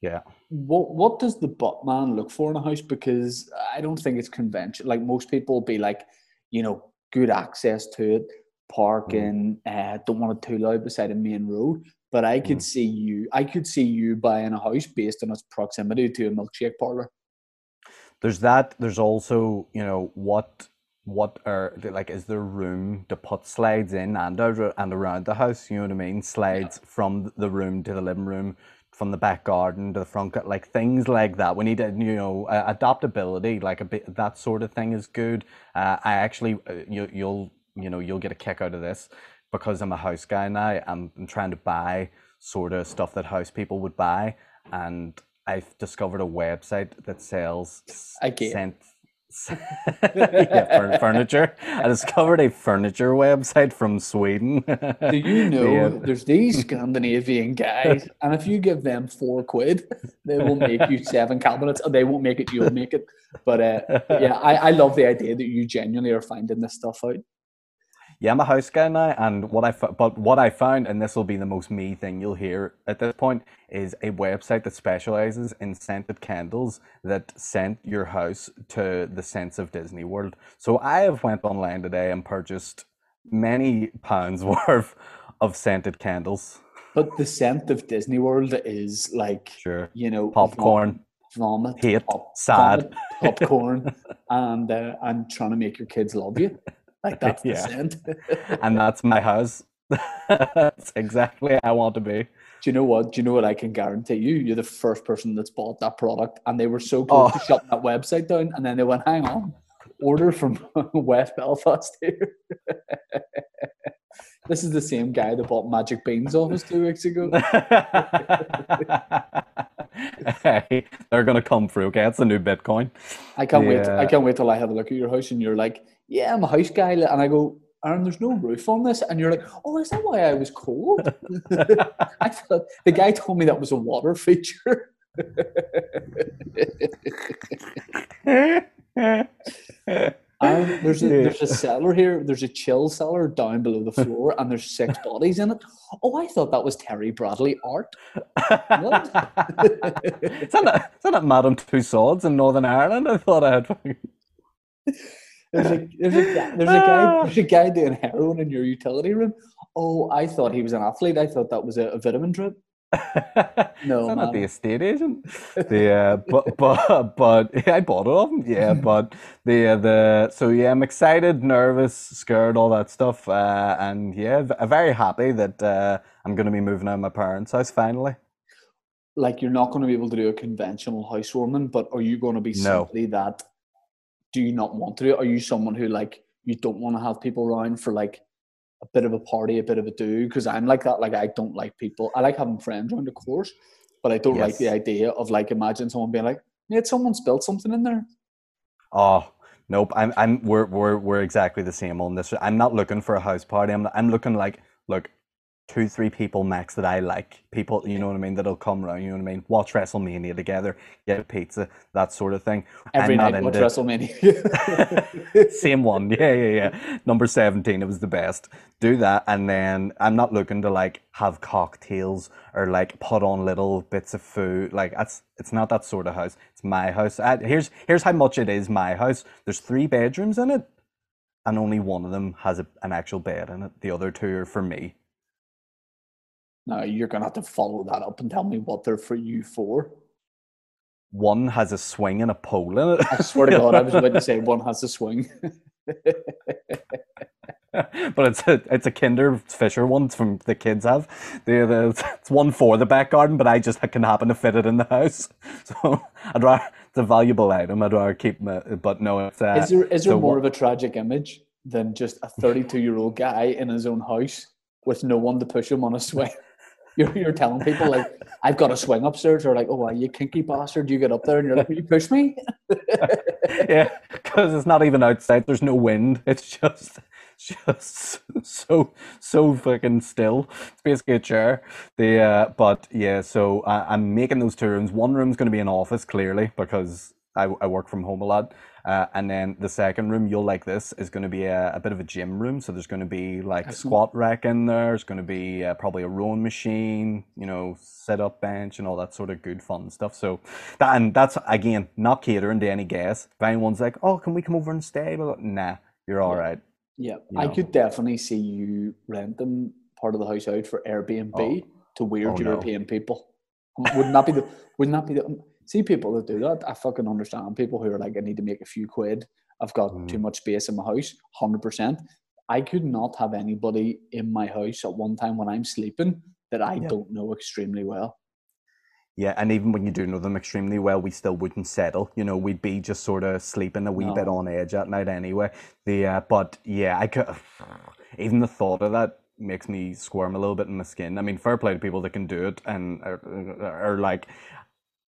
yeah. What what does the buttman look for in a house? Because I don't think it's conventional. Like most people be like, you know, good access to it, parking, uh, don't want it too loud beside a main road. But I could Mm. see you. I could see you buying a house based on its proximity to a milkshake parlor. There's that. There's also you know what what are like is there room to put slides in and out and around the house? You know what I mean? Slides from the room to the living room, from the back garden to the front, like things like that. We need you know, adaptability, like a bit that sort of thing is good. Uh, I actually, uh, you you'll you know you'll get a kick out of this because I'm a house guy now. I'm, I'm trying to buy sort of stuff that house people would buy, and I've discovered a website that sells s- I get it. scent yeah, furniture. I discovered a furniture website from Sweden. Do you know yeah. there's these Scandinavian guys, and if you give them four quid, they will make you seven cabinets. They won't make it, you'll make it. But uh, yeah, I, I love the idea that you genuinely are finding this stuff out yeah, I'm a house guy now, and what I but what I found, and this will be the most me thing you'll hear at this point, is a website that specializes in scented candles that scent your house to the sense of Disney World. So I have went online today and purchased many pounds worth of scented candles. But the scent of Disney World is like, sure, you know, popcorn, vomit, hate, pop, sad, vomit, popcorn, and uh, and trying to make your kids love you. Like that's the scent. and that's my house. that's exactly I want to be. Do you know what? Do you know what I can guarantee you? You're the first person that's bought that product, and they were so close oh. to shutting that website down, and then they went, "Hang on, order from West Belfast here." This is the same guy that bought Magic Beans off us two weeks ago. hey, they're gonna come through. Okay, that's the new Bitcoin. I can't yeah. wait. I can't wait till I have a look at your house, and you're like, yeah, I'm a house guy. And I go, Aaron, there's no roof on this. And you're like, oh, is that why I was cold? I thought the guy told me that was a water feature. Um, there's a there's a cellar here. There's a chill cellar down below the floor, and there's six bodies in it. Oh, I thought that was Terry Bradley art. What? is that not, is that not Madame Tussauds in Northern Ireland? I thought I had. There's a there's a there's a guy there's a guy doing heroin in your utility room. Oh, I thought he was an athlete. I thought that was a, a vitamin drip. No, not the estate agent. The uh, but but but I bought it off him. Yeah, but the uh, the so yeah, I'm excited, nervous, scared, all that stuff, uh, and yeah, very happy that uh, I'm going to be moving out of my parents' house finally. Like you're not going to be able to do a conventional housewarming, but are you going to be no. simply that do you not want to do it? Are you someone who like you don't want to have people around for like a bit of a party, a bit of a do? Because I'm like that. Like I don't like people. I like having friends around, the course, but I don't yes. like the idea of like imagine someone being like, "Yeah, someone spilled something in there." Oh nope. I'm I'm we're we're we're exactly the same on this. I'm not looking for a house party. I'm I'm looking like look two, three people max that I like. People, you know what I mean, that'll come around, you know what I mean? Watch WrestleMania together, get a pizza, that sort of thing. Every I'm night watch WrestleMania. Same one. Yeah, yeah, yeah. Number 17, it was the best. Do that and then I'm not looking to like have cocktails or like put on little bits of food. Like that's it's not that sort of house. It's my house. Uh, here's here's how much it is my house. There's three bedrooms in it and only one of them has a, an actual bed in it. The other two are for me. Now you're gonna have to follow that up and tell me what they're for you for. One has a swing and a pole in it. I swear to God, I was about to say one has a swing. but it's a it's a Kinder Fisher one from the kids have. The, the it's one for the back garden, but I just can happen to fit it in the house. So I'd rather it's a valuable item. I'd rather keep my, but no. It's, uh, is there is there so more of a tragic image than just a 32 year old guy in his own house with no one to push him on a swing? You're, you're telling people like I've got a swing upstairs or like oh you kinky bastard? You get up there and you're like you push me? Yeah because it's not even outside. There's no wind. It's just just so so fucking still. It's basically a chair. The uh, but yeah so I, I'm making those two rooms. One room's going to be an office clearly because I, I work from home a lot uh, and then the second room, you'll like this, is going to be a, a bit of a gym room. So there's going to be like squat rack in there. There's going to be uh, probably a rowing machine, you know, sit up bench and all that sort of good fun stuff. So that and that's again not catering to any guests. If anyone's like, oh, can we come over and stay? But nah, you're all right. Yeah, you I could definitely see you renting part of the house out for Airbnb oh. to weird oh, European no. people. Wouldn't that be the? Wouldn't that be the? See people that do that. I fucking understand people who are like, I need to make a few quid. I've got mm. too much space in my house. Hundred percent. I could not have anybody in my house at one time when I'm sleeping that I yeah. don't know extremely well. Yeah, and even when you do know them extremely well, we still wouldn't settle. You know, we'd be just sort of sleeping a wee no. bit on edge at night anyway. The uh, but yeah, I could even the thought of that makes me squirm a little bit in my skin. I mean, fair play to people that can do it and are, are like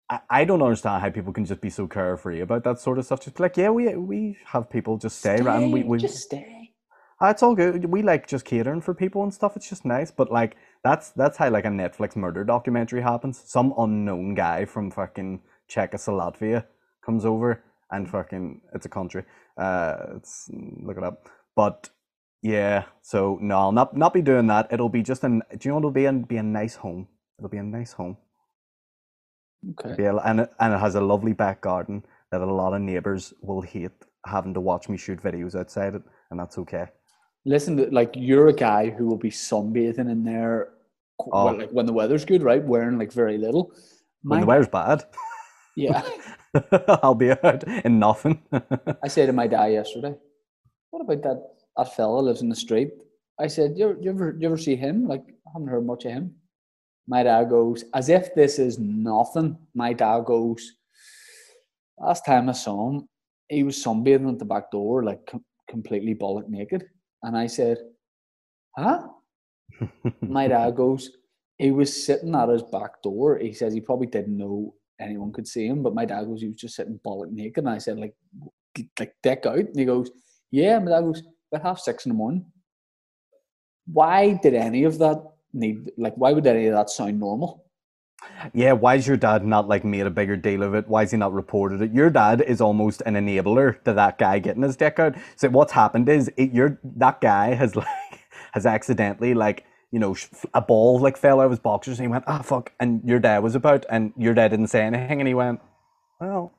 I, I don't understand how people can just be so carefree about that sort of stuff. Just be like, yeah, we we have people just stay, around. and we, we just stay. Ah, it's all good. We like just catering for people and stuff. It's just nice. But like that's that's how like a Netflix murder documentary happens. Some unknown guy from fucking Czechoslovakia comes over and fucking it's a country. Uh, it's look it up. But yeah, so no, I'll not not be doing that. It'll be just an. Do you know what it'll be? And be a nice home. It'll be a nice home. Okay. Be a, and it, and it has a lovely back garden that a lot of neighbors will hate having to watch me shoot videos outside it, and that's okay. Listen, like you're a guy who will be sunbathing in there, Oh. well, like when the weather's good, right? Wearing like very little. When the weather's bad, yeah. I'll be out in nothing. I said to my dad yesterday, "What about that that fella lives in the street?" I said, "You, you ever you ever see him? Like, I haven't heard much of him." My dad goes, as if this is nothing. My dad goes, "Last time I saw him, he was sunbathing at the back door, like com- completely bollock naked." And I said, "Huh?" My dad goes, "He was sitting at his back door. He says he probably didn't know anyone could see him, but my dad goes, he was just sitting bollock naked." And I said, "Like, like dick out?" And he goes, "Yeah." My dad goes, "About half six in the morning." Why did any of that need? Like, why would any of that sound normal? Yeah, why is your dad not like made a bigger deal of it? Why is he not reported it? Your dad is almost an enabler to that guy getting his dick out. So what's happened is it, your that guy has like has accidentally like you know a ball like fell out of his boxers and he went ah fuck and your dad was about and your dad didn't say anything and he went well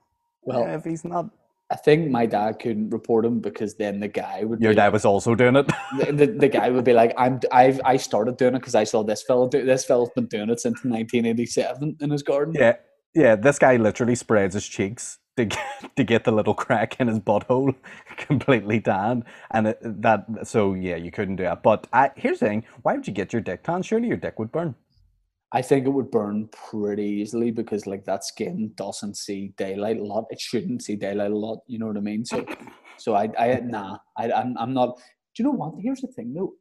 Well, if he's not I think my dad couldn't report him because then the guy would your be dad was also doing it. the, the, the guy would be like, "I'm I've I started doing it because I saw this fella do this fella's been doing it since 1987 in his garden." Yeah, yeah. This guy literally spreads his cheeks to get, to get the little crack in his butthole completely tan, and it, that. So yeah, you couldn't do that. But I, here's the thing: why would you get your dick tan? Surely your dick would burn. I think it would burn pretty easily because like that skin doesn't see daylight a lot. It shouldn't see daylight a lot. You know what I mean? So, so I, I nah, I, I'm, I'm not. Do you know what? Here's the thing though.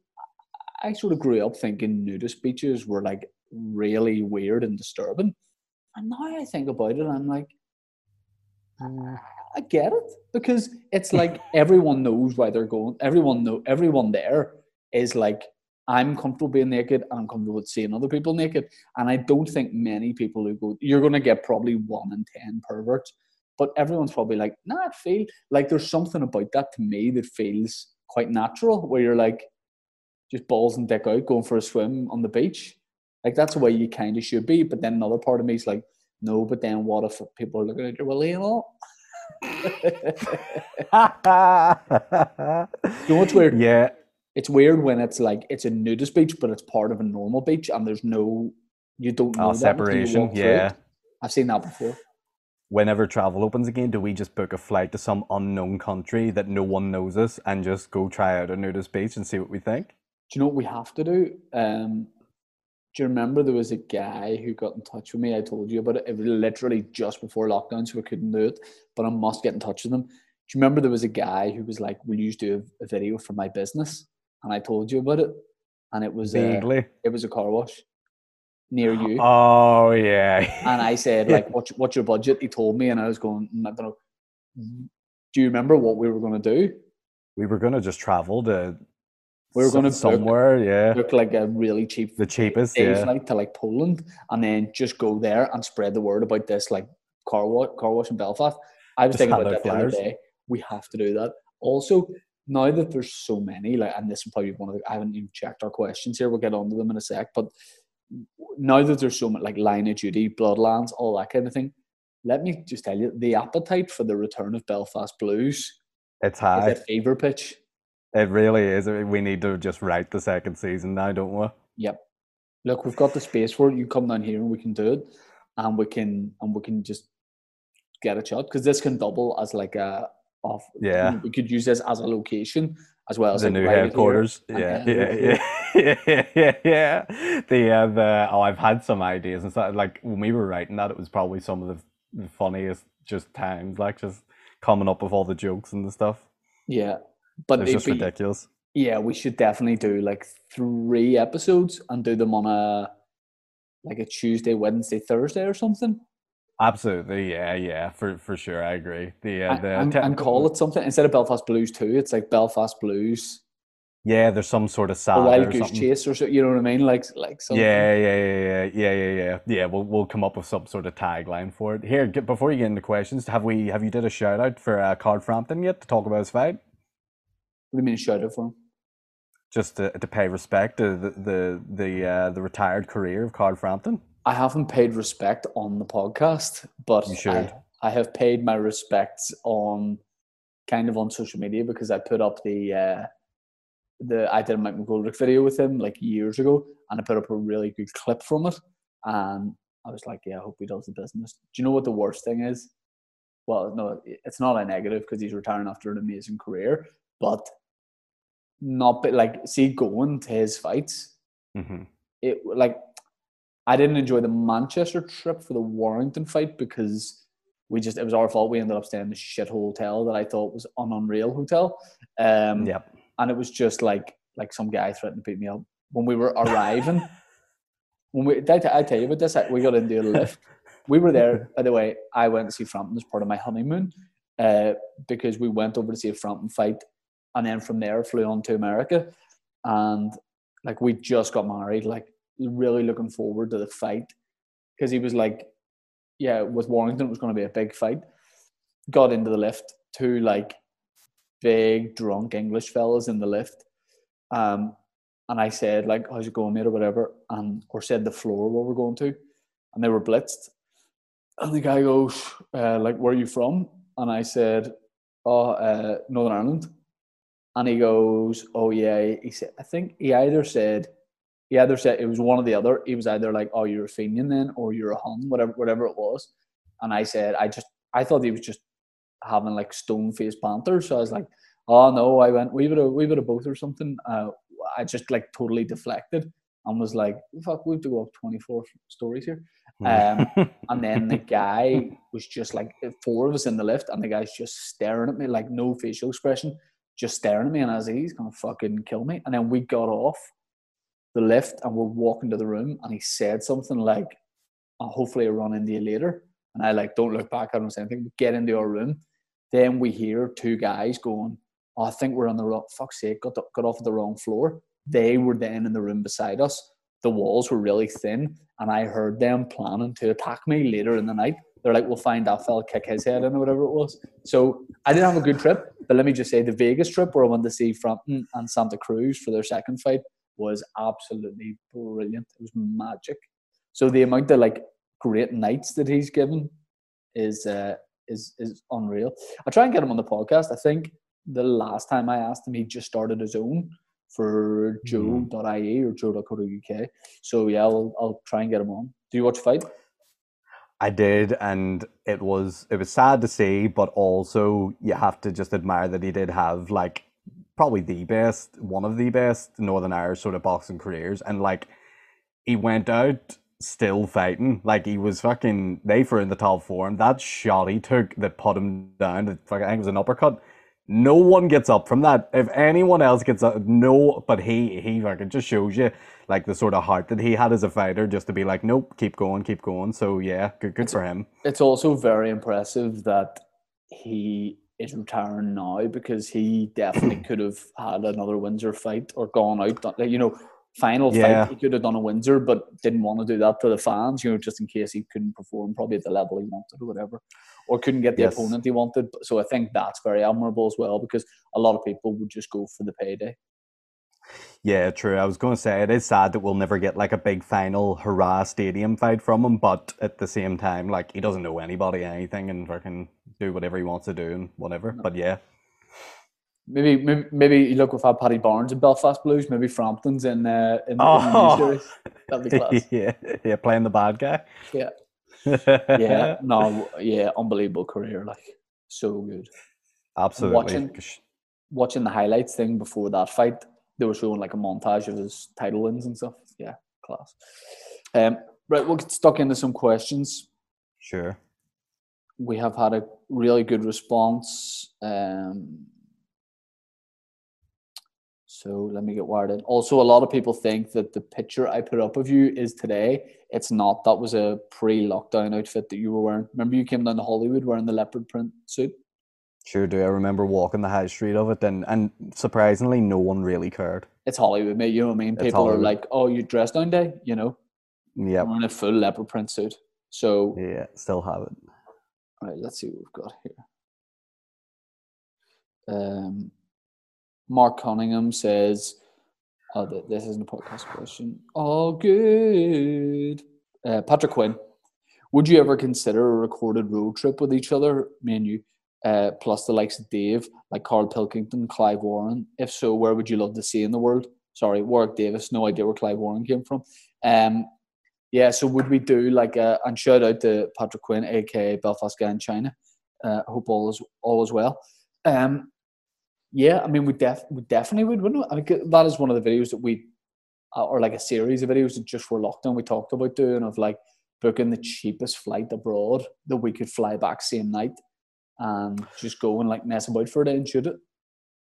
I sort of grew up thinking nudist beaches were like really weird and disturbing, and now I think about it, I'm like, uh, I get it because it's like everyone knows why they're going. Everyone know. Everyone there is like, I'm comfortable being naked and I'm comfortable with seeing other people naked. And I don't think many people who go, you're going to get probably one in 10 perverts, but everyone's probably like, nah, it feel like there's something about that to me that feels quite natural where you're like, just balls and dick out going for a swim on the beach. Like that's the way you kind of should be. But then another part of me is like, no, but then what if people are looking at your willy and all? You know what's weird? Yeah, It's weird when it's like it's a nudist beach, but it's part of a normal beach, and there's no, you don't know oh, that until you separation. Yeah. I've seen that before. Whenever travel opens again, do we just book a flight to some unknown country that no one knows us and just go try out a nudist beach and see what we think? Do you know what we have to do? Um, do you remember there was a guy who got in touch with me? I told you about it. It was literally just before lockdown, so I couldn't do it. But I must get in touch with him. Do you remember there was a guy who was like, "Will you do a video for my business?" And I told you about it, and it was uh, Vaguely. it was a car wash near you. Oh yeah. And I said, like, what's, what's your budget? He told me, and I was going, "Mm, I don't know. Do you remember what we were going to do? we were gonna just travel to We were gonna book- somewhere, yeah. Book like a really cheap The cheapest, yeah. flight to like Poland, and then just go there and spread the word about this like car wash, car wash in Belfast. I was Just thinking about out that the other day. We have to do that. Also, now that there's so many, like, and this will probably be one of the, I haven't even checked our questions here. We'll get onto them in a sec. But now that there's so much, like Line of Duty, Bloodlands, all that kind of thing, let me just tell you, the appetite for the return of Belfast Blues It's high. at fever pitch. It really is. We need to just write the second season now, don't we? Yep. Look, we've got the space for it. You come down here and we can do it, and we can and we can just get a shot because this can double as like a off. Yeah. we could use this as a location as well as the like, new headquarters. and Yeah, yeah, yeah, yeah, yeah, yeah. The uh, the oh, I've had some ideas and stuff. Like when we were writing that, it was probably some of the the funniest just times, like just coming up with all the jokes and the stuff. Yeah, but It's just be- ridiculous. yeah, we should definitely do like three episodes and do them on a like a Tuesday, Wednesday, Thursday or something. Absolutely, yeah, yeah, for for sure, I agree. The uh, the and, te- and call it something instead of Belfast Blues too. It's like Belfast Blues, yeah, there's some sort of sad Wild Goose something. Chase, or so. You know what I mean? Like like something. Yeah, yeah, yeah, yeah, yeah, yeah, yeah. Yeah, we'll we'll come up with some sort of tagline for it. Here, get, before you get into questions, have we have you did a shout out for uh, Carl Frampton yet to talk about his fight? What do you mean shout out for him? Just to, to pay respect to the the the uh, the retired career of Carl Frampton. I haven't paid respect on the podcast, but I, I have paid my respects on kind of on social media because I put up the uh, the I did a Mike McGoldrick video with him like years ago, and I put up a really good clip from it, and I was like, yeah, I hope he does the business. Do you know what the worst thing is? Well, no, it's not a negative because he's retiring after an amazing career, but not but like see going to his fights hmm it like I didn't enjoy the Manchester trip for the Warrington fight because we just it was our fault. We ended up staying in the shit hotel that I thought was an unreal hotel. Um Yep. and it was just like like some guy threatened to beat me up when we were arriving. when we did I, I tell you about this? We got into a lift. We were there, by the way, I went to see Frampton as part of my honeymoon. Uh, because we went over to see a Frampton fight and then from there flew on to America. And like we just got married, like really looking forward to the fight. Because he was like, yeah, with Warrington it was gonna be a big fight. Got into the lift, two like big drunk English fellas in the lift. Um, and I said, like, how's it going, mate, or whatever, and or said the floor where we're going to, and they were blitzed. And the guy goes, uh, like, where are you from? And I said, oh, uh, Northern Ireland. And he goes, oh yeah. He said, I think he either said, he either said it was one or the other. He was either like, oh, you're a Fenian then, or you're a Hun, whatever, whatever it was. And I said, I just, I thought he was just having like stone faced banter. So I was like, oh no, I went, we would have, we would have both or something. Uh, I just like totally deflected and was like, fuck, we have to go up 24 stories here. Um, and then the guy was just like four of us in the lift, and the guy's just staring at me, like no facial expression, just staring at me. And I was like, he's gonna fucking kill me. And then we got off the lift and we're walking to the room, and he said something like, oh, hopefully I'll run into you later. And I like don't look back, I don't say anything. We get into our room. Then we hear two guys going, oh, I think we're on the wrong fuck's sake, got, got off the wrong floor. They were then in the room beside us. The walls were really thin, and I heard them planning to attack me later in the night. They're like, we'll find that fella, kick his head in, or whatever it was. So I didn't have a good trip, but let me just say the Vegas trip where I went to see Frampton and Santa Cruz for their second fight was absolutely brilliant. It was magic. So the amount of like great nights that he's given is uh, is is unreal. I try and get him on the podcast. I think the last time I asked him, he just started his own for joe.ie or joe.co.uk. So yeah, I'll, I'll try and get him on. Do you watch fight? I did, and it was it was sad to see, but also you have to just admire that he did have like probably the best, one of the best Northern Irish sort of boxing careers, and like he went out still fighting, like he was fucking. They were in the top four, and that shot he took that put him down, that fucking, I think it was an uppercut. No one gets up from that. If anyone else gets up, no. But he, he fucking just shows you like the sort of heart that he had as a fighter, just to be like, nope, keep going, keep going. So yeah, good, good for him. It's also very impressive that he is retiring now because he definitely could have had another Windsor fight or gone out. You know, final Yeah. fight he could have done a Windsor, but didn't want to do that to the fans. You know, just in case he couldn't perform probably at the level he wanted or whatever, or couldn't get the Yes. opponent he wanted. So I think that's very admirable as well because a lot of people would just go for the payday. Yeah, true. I was going to say it is sad that we'll never get like a big final hurrah stadium fight from him, but at the same time, like he doesn't know anybody anything and fucking do whatever he wants to do and whatever. But yeah, Maybe, maybe, maybe you look with our Paddy Barnes in Belfast Blues. Maybe Frampton's in uh, in, in the Oh. series. That'd be class. yeah, yeah, playing the bad guy. Yeah. yeah, no, yeah, unbelievable career, like so good. absolutely. watching- Watching the highlights thing before that fight, they were showing like a montage of his title wins and stuff. Yeah, class. Um, right, we'll get stuck into some questions. Sure. We have had a really good response. Um, So let me get wired in. Also, a lot of people think that the picture I put up of you is today. It's not. That was a pre-lockdown outfit that you were wearing. Remember, you came down to Holywood wearing the leopard print suit. Sure do. I remember walking the high street of it, and and surprisingly, no one really cared. It's Holywood, mate. You know what I mean? It's People are like, "Oh, you dressed down day," you know, Yeah, wearing a full leopard print suit. So, yeah, still have it. all right, let's see what we've got here. Um, Mark Cunningham says, "Oh, th- this isn't a podcast question. Oh, good." Uh, Patrick Quinn, would you ever consider a recorded road trip with each other, me and you, uh, plus the likes of Dave, like Carl Pilkington, Clive Warren? If so, where would you love to see in the world? Sorry, Warwick Davis. No idea where Clive Warren came from. Um, yeah, so would we do like a and shout out to Patrick Quinn, aka Belfast guy in China. Uh, hope all is all is well. Um, yeah, I mean, we def we definitely would, wouldn't we? I mean, that is one of the videos that we, uh, or like a series of videos that just for lockdown we talked about doing of like booking the cheapest flight abroad that we could fly back same night and just go and like mess about for a day and shoot it.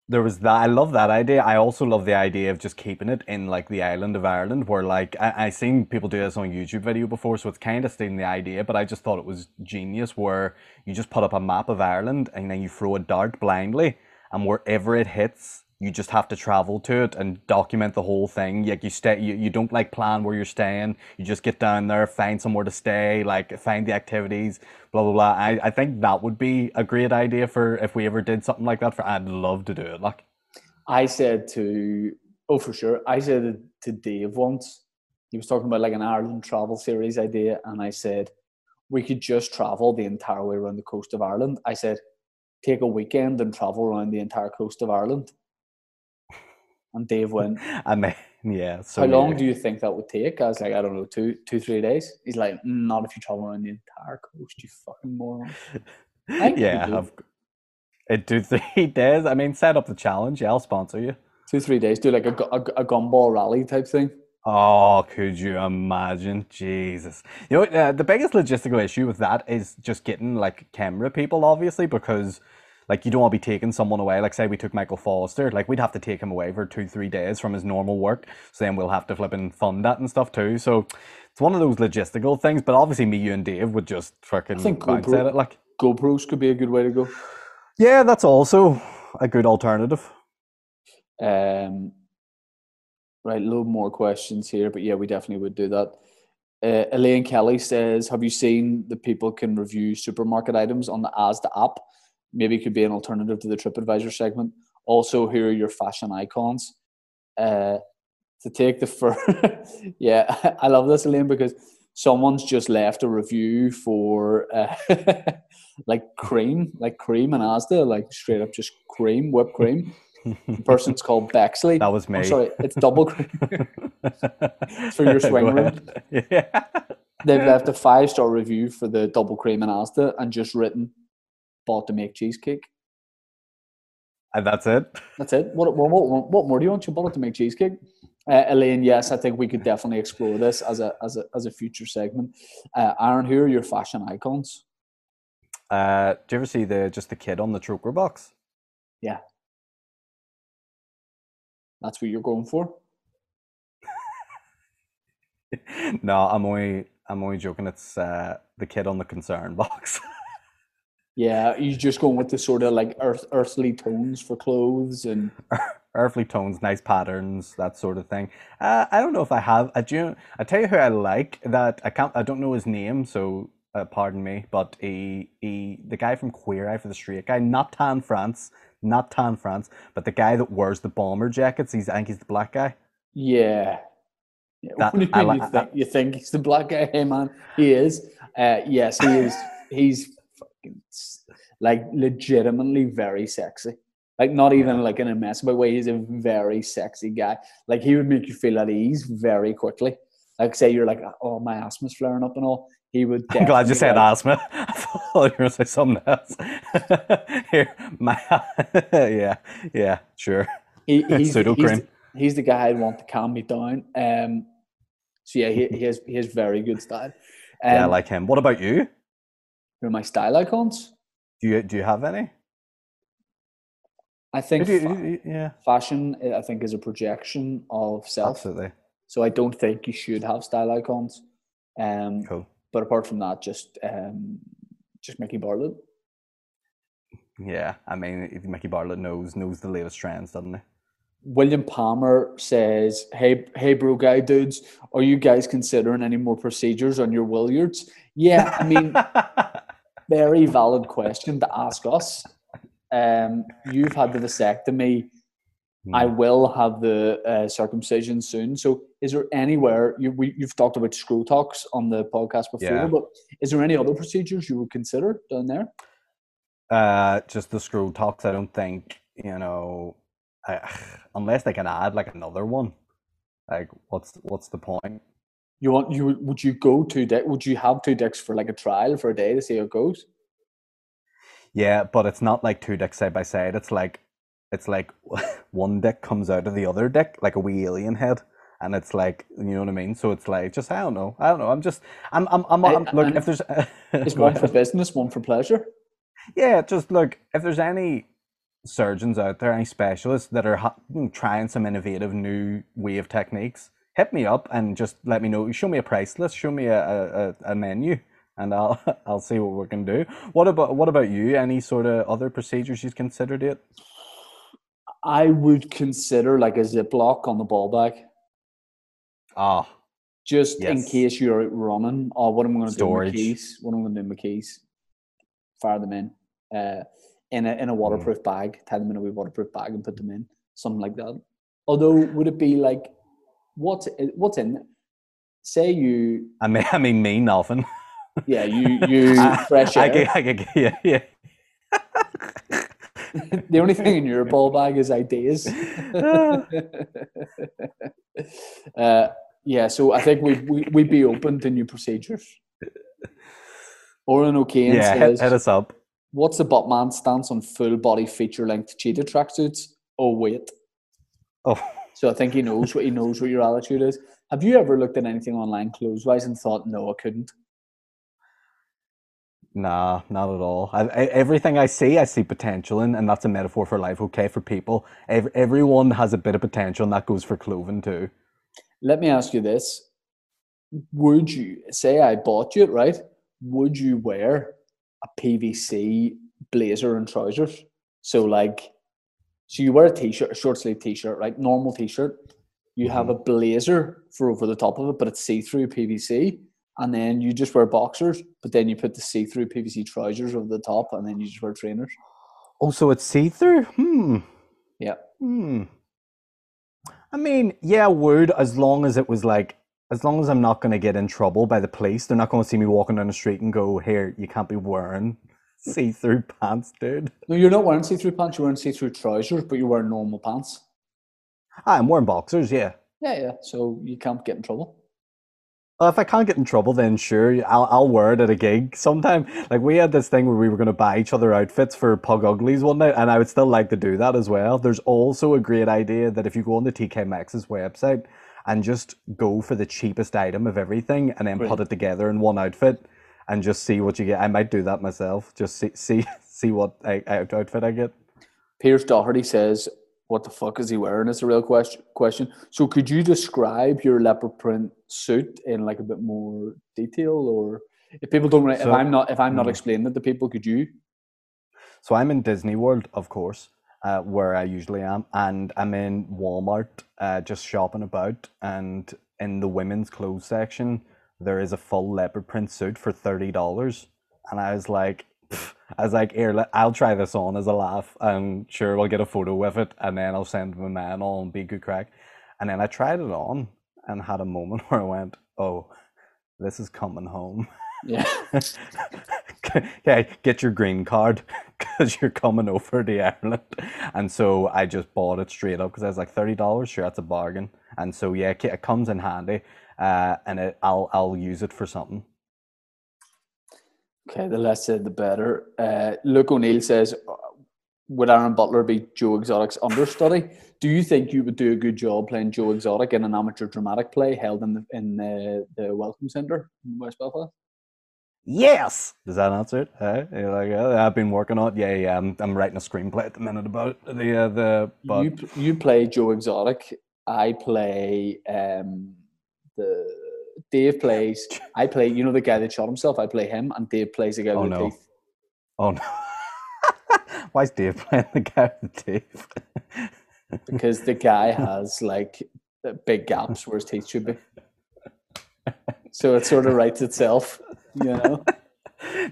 There was that. I love that idea. I also love the idea of just keeping it in like the island of Ireland, where like I, I seen people do this on YouTube video before, so it's kind of stealing the idea. But I just thought it was genius, where you just put up a map of Ireland and then you throw a dart blindly, and wherever it hits, you just have to travel to it and document the whole thing. Like you stay, you, you don't like plan where you're staying. You just get down there, find somewhere to stay, like find the activities, blah blah blah. I, I think that would be a great idea for if we ever did something like that. For I'd love to do it. Like I said to oh for sure. I said to Dave once. He was talking about like an Ireland travel series idea, and I said we could just travel the entire way around the coast of Ireland. I said take a weekend and travel around the entire coast of Ireland. And Dave went, I mean, yeah. So "How long yeah. do you think that would take?" I was like, "I don't know, two, two, three days." He's like, "Mm, "Not if you travel around the entire coast, you fucking moron." I think we yeah. I've, it do three days. I mean, set up the challenge. Yeah, I'll sponsor you. Two, three days. Do like a, a, a gumball rally type thing. Oh, could you imagine? Jesus. You know, uh, the biggest logistical issue with that is just getting like camera people, obviously, because like you don't want to be taking someone away. Like, say we took Michael Foster, like we'd have to take him away for two, three days from his normal work. So then we'll have to flip and fund that and stuff too. So it's one of those logistical things. But obviously, me, you, and Dave would just fucking think GoPro- at it. Like, GoPros could be a good way to go. yeah, that's also a good alternative. Um, right, a little more questions here, but yeah, we definitely would do that. Uh, Elaine Kelly says, "Have you seen that people can review supermarket items on the Asda app? Maybe it could be an alternative to the TripAdvisor segment. Also, here are your fashion icons. Uh, to take the first, yeah, I love this, Elaine, because someone's just left a review for uh, like cream, like cream and Asda, like straight up just cream, whipped cream. The person's called Bexley. That was me. sorry, it's double cream. for your swing room. Yeah. They've left a five star review for the double cream and Asda and just written, bought to make cheesecake. And that's it. That's it. What, what, what, what more do you want? You bought it to make cheesecake? Uh, Elaine, yes, I think we could definitely explore this as a as a as a future segment. Uh, Aaron, who are your fashion icons? Uh, do you ever see the just the kid on the choker box? Yeah, that's what you're going for. No, I'm only I'm only joking. It's uh, the kid on the concern box. Yeah, you're just going with the sort of like earth earthly tones for clothes and Earthly tones, nice patterns, that sort of thing. Uh, I don't know if I have. I do. I tell you who I like. That I can't. I don't know his name, so uh, pardon me. But he, he, the guy from Queer Eye for the Straight Guy, not Tan France, not Tan France, but the guy that wears the bomber jackets. He's I think he's the black guy. yeah. Yeah, That- you I you, think, you think he's the black guy? Hey man, he is. Uh, yes, he is. He's like legitimately very sexy. Like not even like in a mess but way. He's a very sexy guy. Like he would make you feel at ease very quickly. Like say you're like, oh my asthma's flaring up and all. He would. I'm glad you said asthma. I thought you were going to say something else. Here, my yeah, yeah, sure. He, he's, the, Pseudo he's, cream. the, he's the guy I'd want to calm me down. Um, so yeah, he, he has he has very good style. Um, yeah, I like him. What about you? Who are my style icons? Do you do you have any? I think do fa- you- yeah, fashion, I think, is a projection of self. absolutely. So I don't think you should have style icons. Um, Cool. but apart from that, just um, just Mickey Bartlett. Yeah, I mean, if Mickey Bartlett knows knows the latest trends, doesn't he? William Palmer says, "Hey, hey, bro, guy dudes, are you guys considering any more procedures on your Williards?" Yeah, I mean, very valid question to ask us. Um, you've had the vasectomy. I will have the uh, circumcision soon. So, is there anywhere you we, you've talked about scrotox on the podcast before? Yeah. But is there any other procedures you would consider down there? Uh, just the scrotox. I don't think you know, I, unless they can add like another one. Like, what's what's the point? You want you would- you go two dick? Would you have two decks for like a trial for a day to see how it goes? Yeah, but it's not like two decks side by side. It's like it's like one deck comes out of the other deck like a wee alien head. And it's like, you know what I mean? So it's like, just I don't know, I don't know. I'm just, I'm, I'm, I'm, I'm look. and If there's, Go one for business, one for pleasure? Yeah, just look, if there's any surgeons out there, any specialists that are ha- trying some innovative new way of techniques, hit me up and just let me know. Show me a price list, show me a, a, a- menu, and I'll I'll see what we can do. What about what about you? Any sort of other procedures you've considered it? I would consider like a ziplock on the ball bag, Ah, just in case you're out running. Or what am I going to do? with My keys. What am I going to do? with My keys. Fire them in, uh, in a in a waterproof bag. Tie them in a wee waterproof bag and put them in. Something like that. Although, would it be like what's i- what's in? Say you, I mean, I mean, me nothing. yeah, you you I- fresh I, air. get- I, get- yeah, yeah. the only thing in your ball bag is ideas. uh, yeah, so I think we we we'd be open to new procedures. Oren O'Kane yeah, says, hit us up. "What's the Buttman stance on full body feature length cheetah tracksuits?" Oh wait, Oh, so I think he knows what he knows what your attitude is. Have you ever looked at anything online clothes wise and thought, "No, I couldn't"? Nah, not at all. I, I, everything I see, I see potential in, and that's a metaphor for life. Okay, for people, Ev everyone has a bit of potential, and that goes for clothing too. Let me ask you this: Would you say I bought you it right? Would you wear a PVC blazer and trousers? So like, so you wear a t-shirt, a short sleeve t-shirt, right? Normal t-shirt. You have a blazer for over the top of it, but it's see-through PVC. And then you just wear boxers, but then you put the see-through PVC trousers over the top, and then you just wear trainers. Oh, so it's see through? Hmm. Yeah. Hmm. I mean, yeah, would as long as it was like, as long as I'm not going to get in trouble by the police. They're not going to see me walking down the street and go, "Here, you can't be wearing see-through pants, dude." No, you're not wearing see-through pants. You're wearing see-through trousers, but you're wearing normal pants. Ah, I'm wearing boxers, yeah. Yeah, yeah. So you can't get in trouble. Well, if I can't get in trouble, then sure, I'll I'll wear it at a gig sometime. Like we had this thing where we were going to buy each other outfits for Pug Uglies one night, and I would still like to do that as well. There's also a great idea that if you go on the TK Maxx's website and just go for the cheapest item of everything, and then put it together in one outfit, and just see what you get. I might do that myself. Just see see see what I, out- outfit I get. Pierce Doherty says, "What the fuck is he wearing?" Is a real question. Question. So, could you describe your leopard print suit in like a bit more detail, or if people don't, re- if So- I'm not, if I'm not Mm. explaining it to people, could you? So I'm in Disney World, of course, uh, where I usually am, and I'm in Walmart, uh, just shopping about. And in the women's clothes section, there is a full leopard print suit for thirty dollars, and I was like, I was like, here, I'll try this on as a laugh, and sure, we'll get a photo with it, and then I'll send my man on, be good crack. And then I tried it on, and had a moment where I went, oh, this is coming home. Yeah. okay, get your green card because you're coming over to Ireland. And so I just bought it straight up because I was like thirty dollars. Sure, that's a bargain. And so yeah, it comes in handy, uh, and it, I'll I'll use it for something. Okay. The less said, the better. Uh, Luke O'Neill says, uh, "Would Aaron Butler be Joe Exotic's understudy? Do you think you would do a good job playing Joe Exotic in an amateur dramatic play held in the in the, the Welcome Centre in West Belfast?" Yes. Does that answer it? Hey, you're like, "Uh, I've been working on it. Yeah, yeah. I'm, I'm writing a screenplay at the minute about it. the uh, the. But You you play Joe Exotic. I play um the Dave plays. I play. You know the guy that shot himself. I play him, and Dave plays the guy Oh, with no. teeth. oh no. Why is Dave playing the guy with teeth? because the guy has like big gaps where his teeth should be. So it sort of writes itself, you know.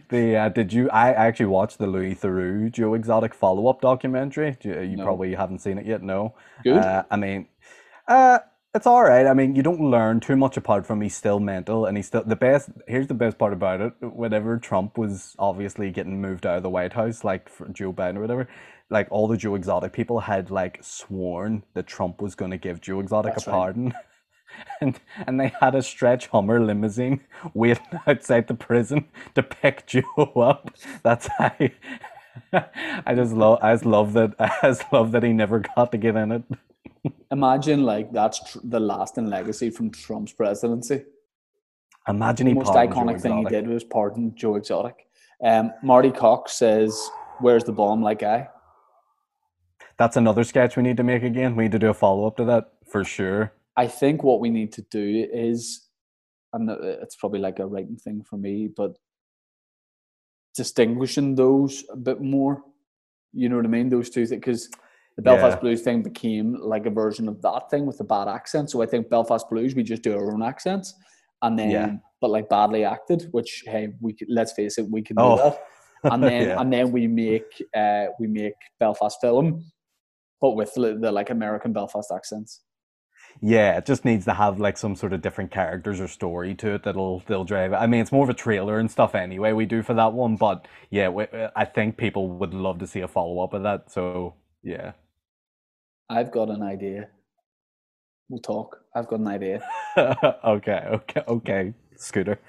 The uh, did you? I actually watched the Louis Theroux Joe Exotic follow up documentary. You, you No. probably haven't seen it yet. No. Good. Uh, I mean, uh, it's all right. I mean, you don't learn too much apart from he's still mental and he's still the best. Here's the best part about it. Whenever Trump was obviously getting moved out of the White House, like for Joe Biden or whatever, like all the Joe Exotic people had like sworn that Trump was going to give Joe Exotic That's a right. pardon. And, and they had a stretch Hummer limousine waiting outside the prison to pick Joe up. That's how. I just love. I just love that. I just love that he never got to get in it. Imagine like that's tr- the lasting legacy from Trump's presidency. Imagine The he most pardoned Joe iconic thing he did was pardon Joe Exotic. Um, Marty Cox says, "Where's the bomb, like I?" That's another sketch we need to make again. We need to do a follow up to that for sure. I think what we need to do is, and it's probably like a writing thing for me, but distinguishing those a bit more. You know what I mean? Those two things, because the Belfast Yeah. Blues thing became like a version of that thing with the bad accent. So I think Belfast Blues, we just do our own accents, and then, Yeah. but like badly acted. Which hey, we could, let's face it, we can do Oh. that. And then, Yeah. and then we make uh, we make Belfast film, but with the, the like American Belfast accents. Yeah, it just needs to have like some sort of different characters or story to it that'll they'll drive it. I mean, it's more of a trailer and stuff anyway. We do for that one, but yeah, we, I think people would love to see a follow up of that. So yeah. I've got an idea. We'll talk. I've got an idea. okay, okay, okay. Scooter.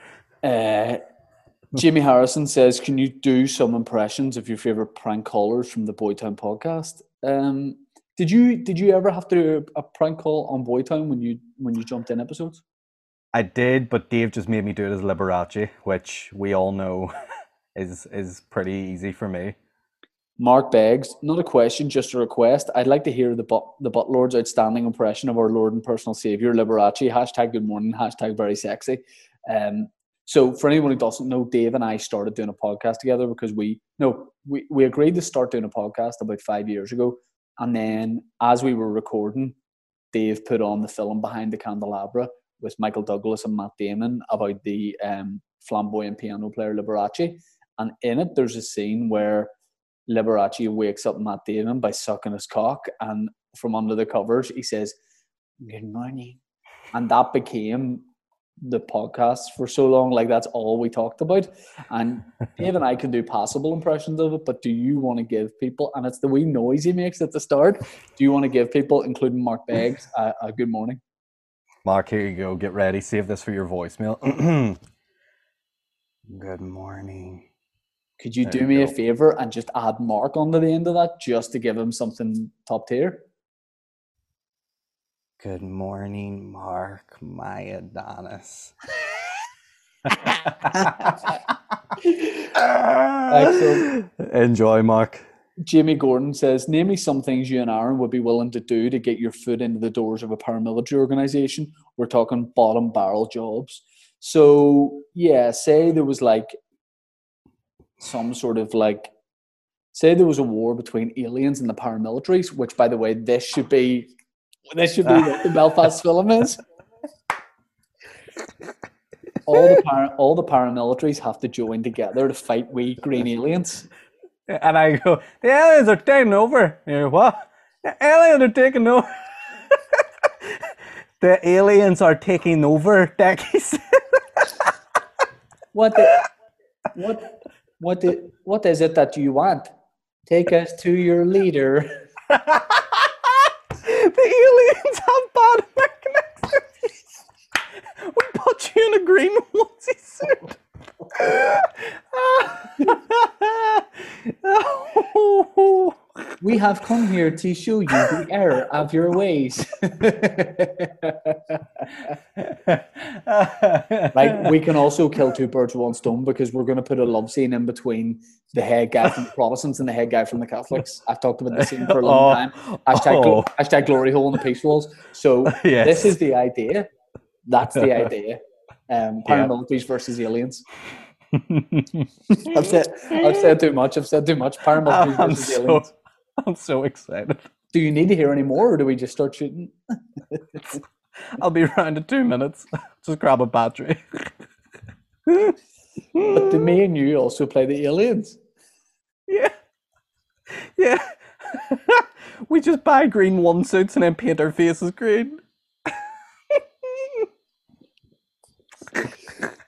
Uh, Jimmy Harrison says, "Can you do some impressions of your favorite prank callers from the Boytown podcast?" Um, did you did you ever have to do a, prank call on Boytown when you when you jumped in episodes? I did, but Dave just made me do it as Liberace, which we all know is is pretty easy for me. Mark Beggs, not a question, just a request. I'd like to hear the but the butt lord's outstanding impression of our Lord and personal Savior Liberace. Hashtag Good morning. Hashtag Very sexy. Um, so for anyone who doesn't know, Dave and I started doing a podcast together because we no we we agreed to start doing a podcast about five years ago, and then as we were recording, Dave put on the film Behind the Candelabra with Michael Douglas and Matt Damon about the um, flamboyant piano player Liberace, and in it there's a scene where Liberace wakes up Matt Damon by sucking his cock, and from under the covers, he says, Good morning. And that became the podcast for so long. Like, that's all we talked about. And Dave and I can do passable impressions of it, but do you want to give people, and it's the wee noise he makes at the start, do you want to give people, including Mark Beggs, a, a good morning? Mark, here you go. Get ready. Save this for your voicemail. Good morning. Could you There do you me a favor and just add Mark onto the end of that just to give him something top tier? Good morning, Mark, my Adonis. Excellent. Enjoy, Mark. Jamie Gordon says, Name me some things you and Aaron would be willing to do to get your foot into the doors of a paramilitary organization. We're talking bottom barrel jobs. So, yeah, say there was like some sort of like, say there was a war between aliens and the paramilitaries, which, by the way, this should be. This should be what the Belfast film is. All the para, all the paramilitaries have to join together to fight we green aliens. And I go, the aliens are taking over. You what? The aliens are taking over. the aliens are taking over, Decky said. What the, what what the, what is it that you want? Take us to your leader. the aliens have bad accents. We put you in a green onesie suit. We have come here to show you the error of your ways. Like we can also kill two birds with one stone because we're going to put a love scene in between the head guy from the Protestants and the head guy from the Catholics. I've talked about this scene for a long Oh, time. Hashtag, oh. hashtag glory hole in the peace walls. So Yes. this is the idea. That's the idea. Um, Yeah. paramilitaries versus aliens. I've said I've said too much. I've said too much. Paramilitaries I'm versus so, aliens. I'm so excited. Do you need to hear any more, or do we just start shooting? I'll be around in two minutes. Just grab a battery. But do me and you also play the aliens? Yeah. Yeah. we just buy green one suits and then paint our faces green.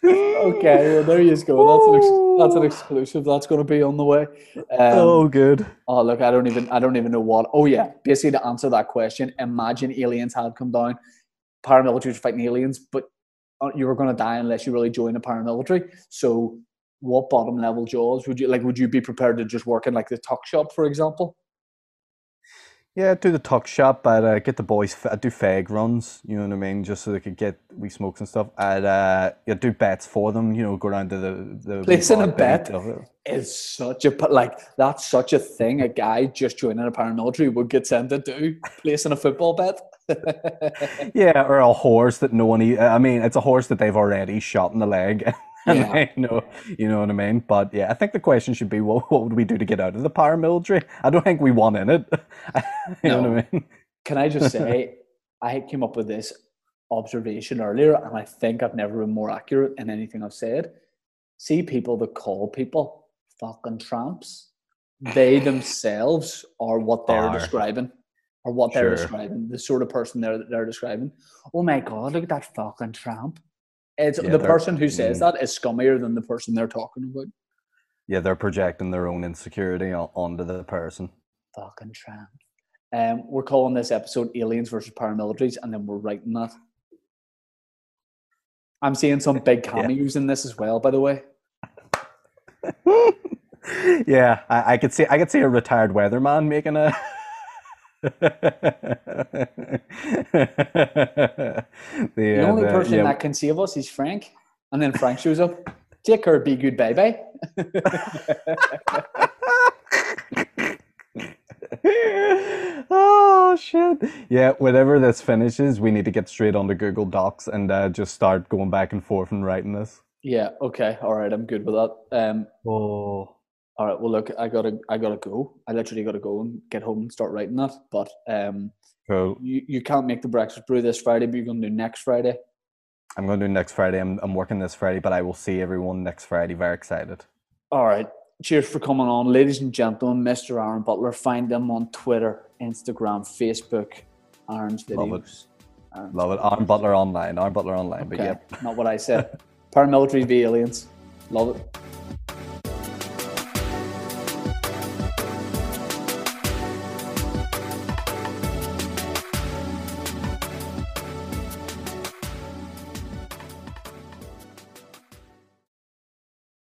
Okay, well there you go. That's an ex- that's an exclusive. That's going to be on the way. Um, oh, good. Oh look, I don't even I don't even know what. Oh yeah, basically to answer that question, imagine aliens had come down, paramilitaries fighting aliens, but uh, you were going to die unless you really join a paramilitary. So, what bottom level jobs would you like? Would you be prepared to just work in like the tuck shop, for example? Yeah, do the tuck shop. I'd uh, get the boys. I'd do fag runs. You know what I mean, just so they could get wee smokes and stuff. I'd uh, yeah, do bets for them. You know, go down to the the Placing a bet? Is such a but like that's such a thing. A guy just joining a paramilitary would get sent to do placing a football bet. Yeah, or a horse that no one. I mean, it's a horse that they've already shot in the leg. Yeah. know, you know what I mean. But yeah, I think the question should be, what, what would we do to get out of the paramilitary? I don't think we want in it. you know what I mean? Can I just say, I came up with this observation earlier, and I think I've never been more accurate in anything I've said. See people that call people fucking tramps. They themselves are what they're Are. describing, or what they're Sure. describing, the sort of person they're, they're describing. Oh my God, look at that fucking tramp. It's Yeah, the person who says that is scummier than the person they're talking about. Yeah, they're projecting their own insecurity on, onto the person. Fucking tramp. Um, we're calling this episode Aliens versus Paramilitaries, and then we're writing that. I'm seeing some big cameos in this as well, by the way. yeah, I, I could see I could see a retired weatherman making a. the, The uh, only the- person yeah, that can save us is Frank. And then Frank shows up. Take her, be good, bye bye. oh shit! Yeah, whenever this finishes, we need to get straight onto Google Docs and uh, just start going back and forth and writing this. Yeah, okay, all right, I'm good with that. Um, Oh, all right, well, look, I gotta, I gotta go. I literally gotta go and get home and start writing that. But um, cool. you, you can't make the breakfast brew this Friday, but you're gonna do next Friday. I'm going to do next Friday. I'm, I'm working this Friday, but I will see everyone next Friday. Very excited. All right. Cheers for coming on, ladies and gentlemen. Mr. Aaron Butler. Find them on Twitter, Instagram, Facebook. Aaron's videos. Love it. Aaron's Love it. Arm Butler online. Arm Butler online. But Okay, yep. not what I said. Paramilitary v aliens. Love it.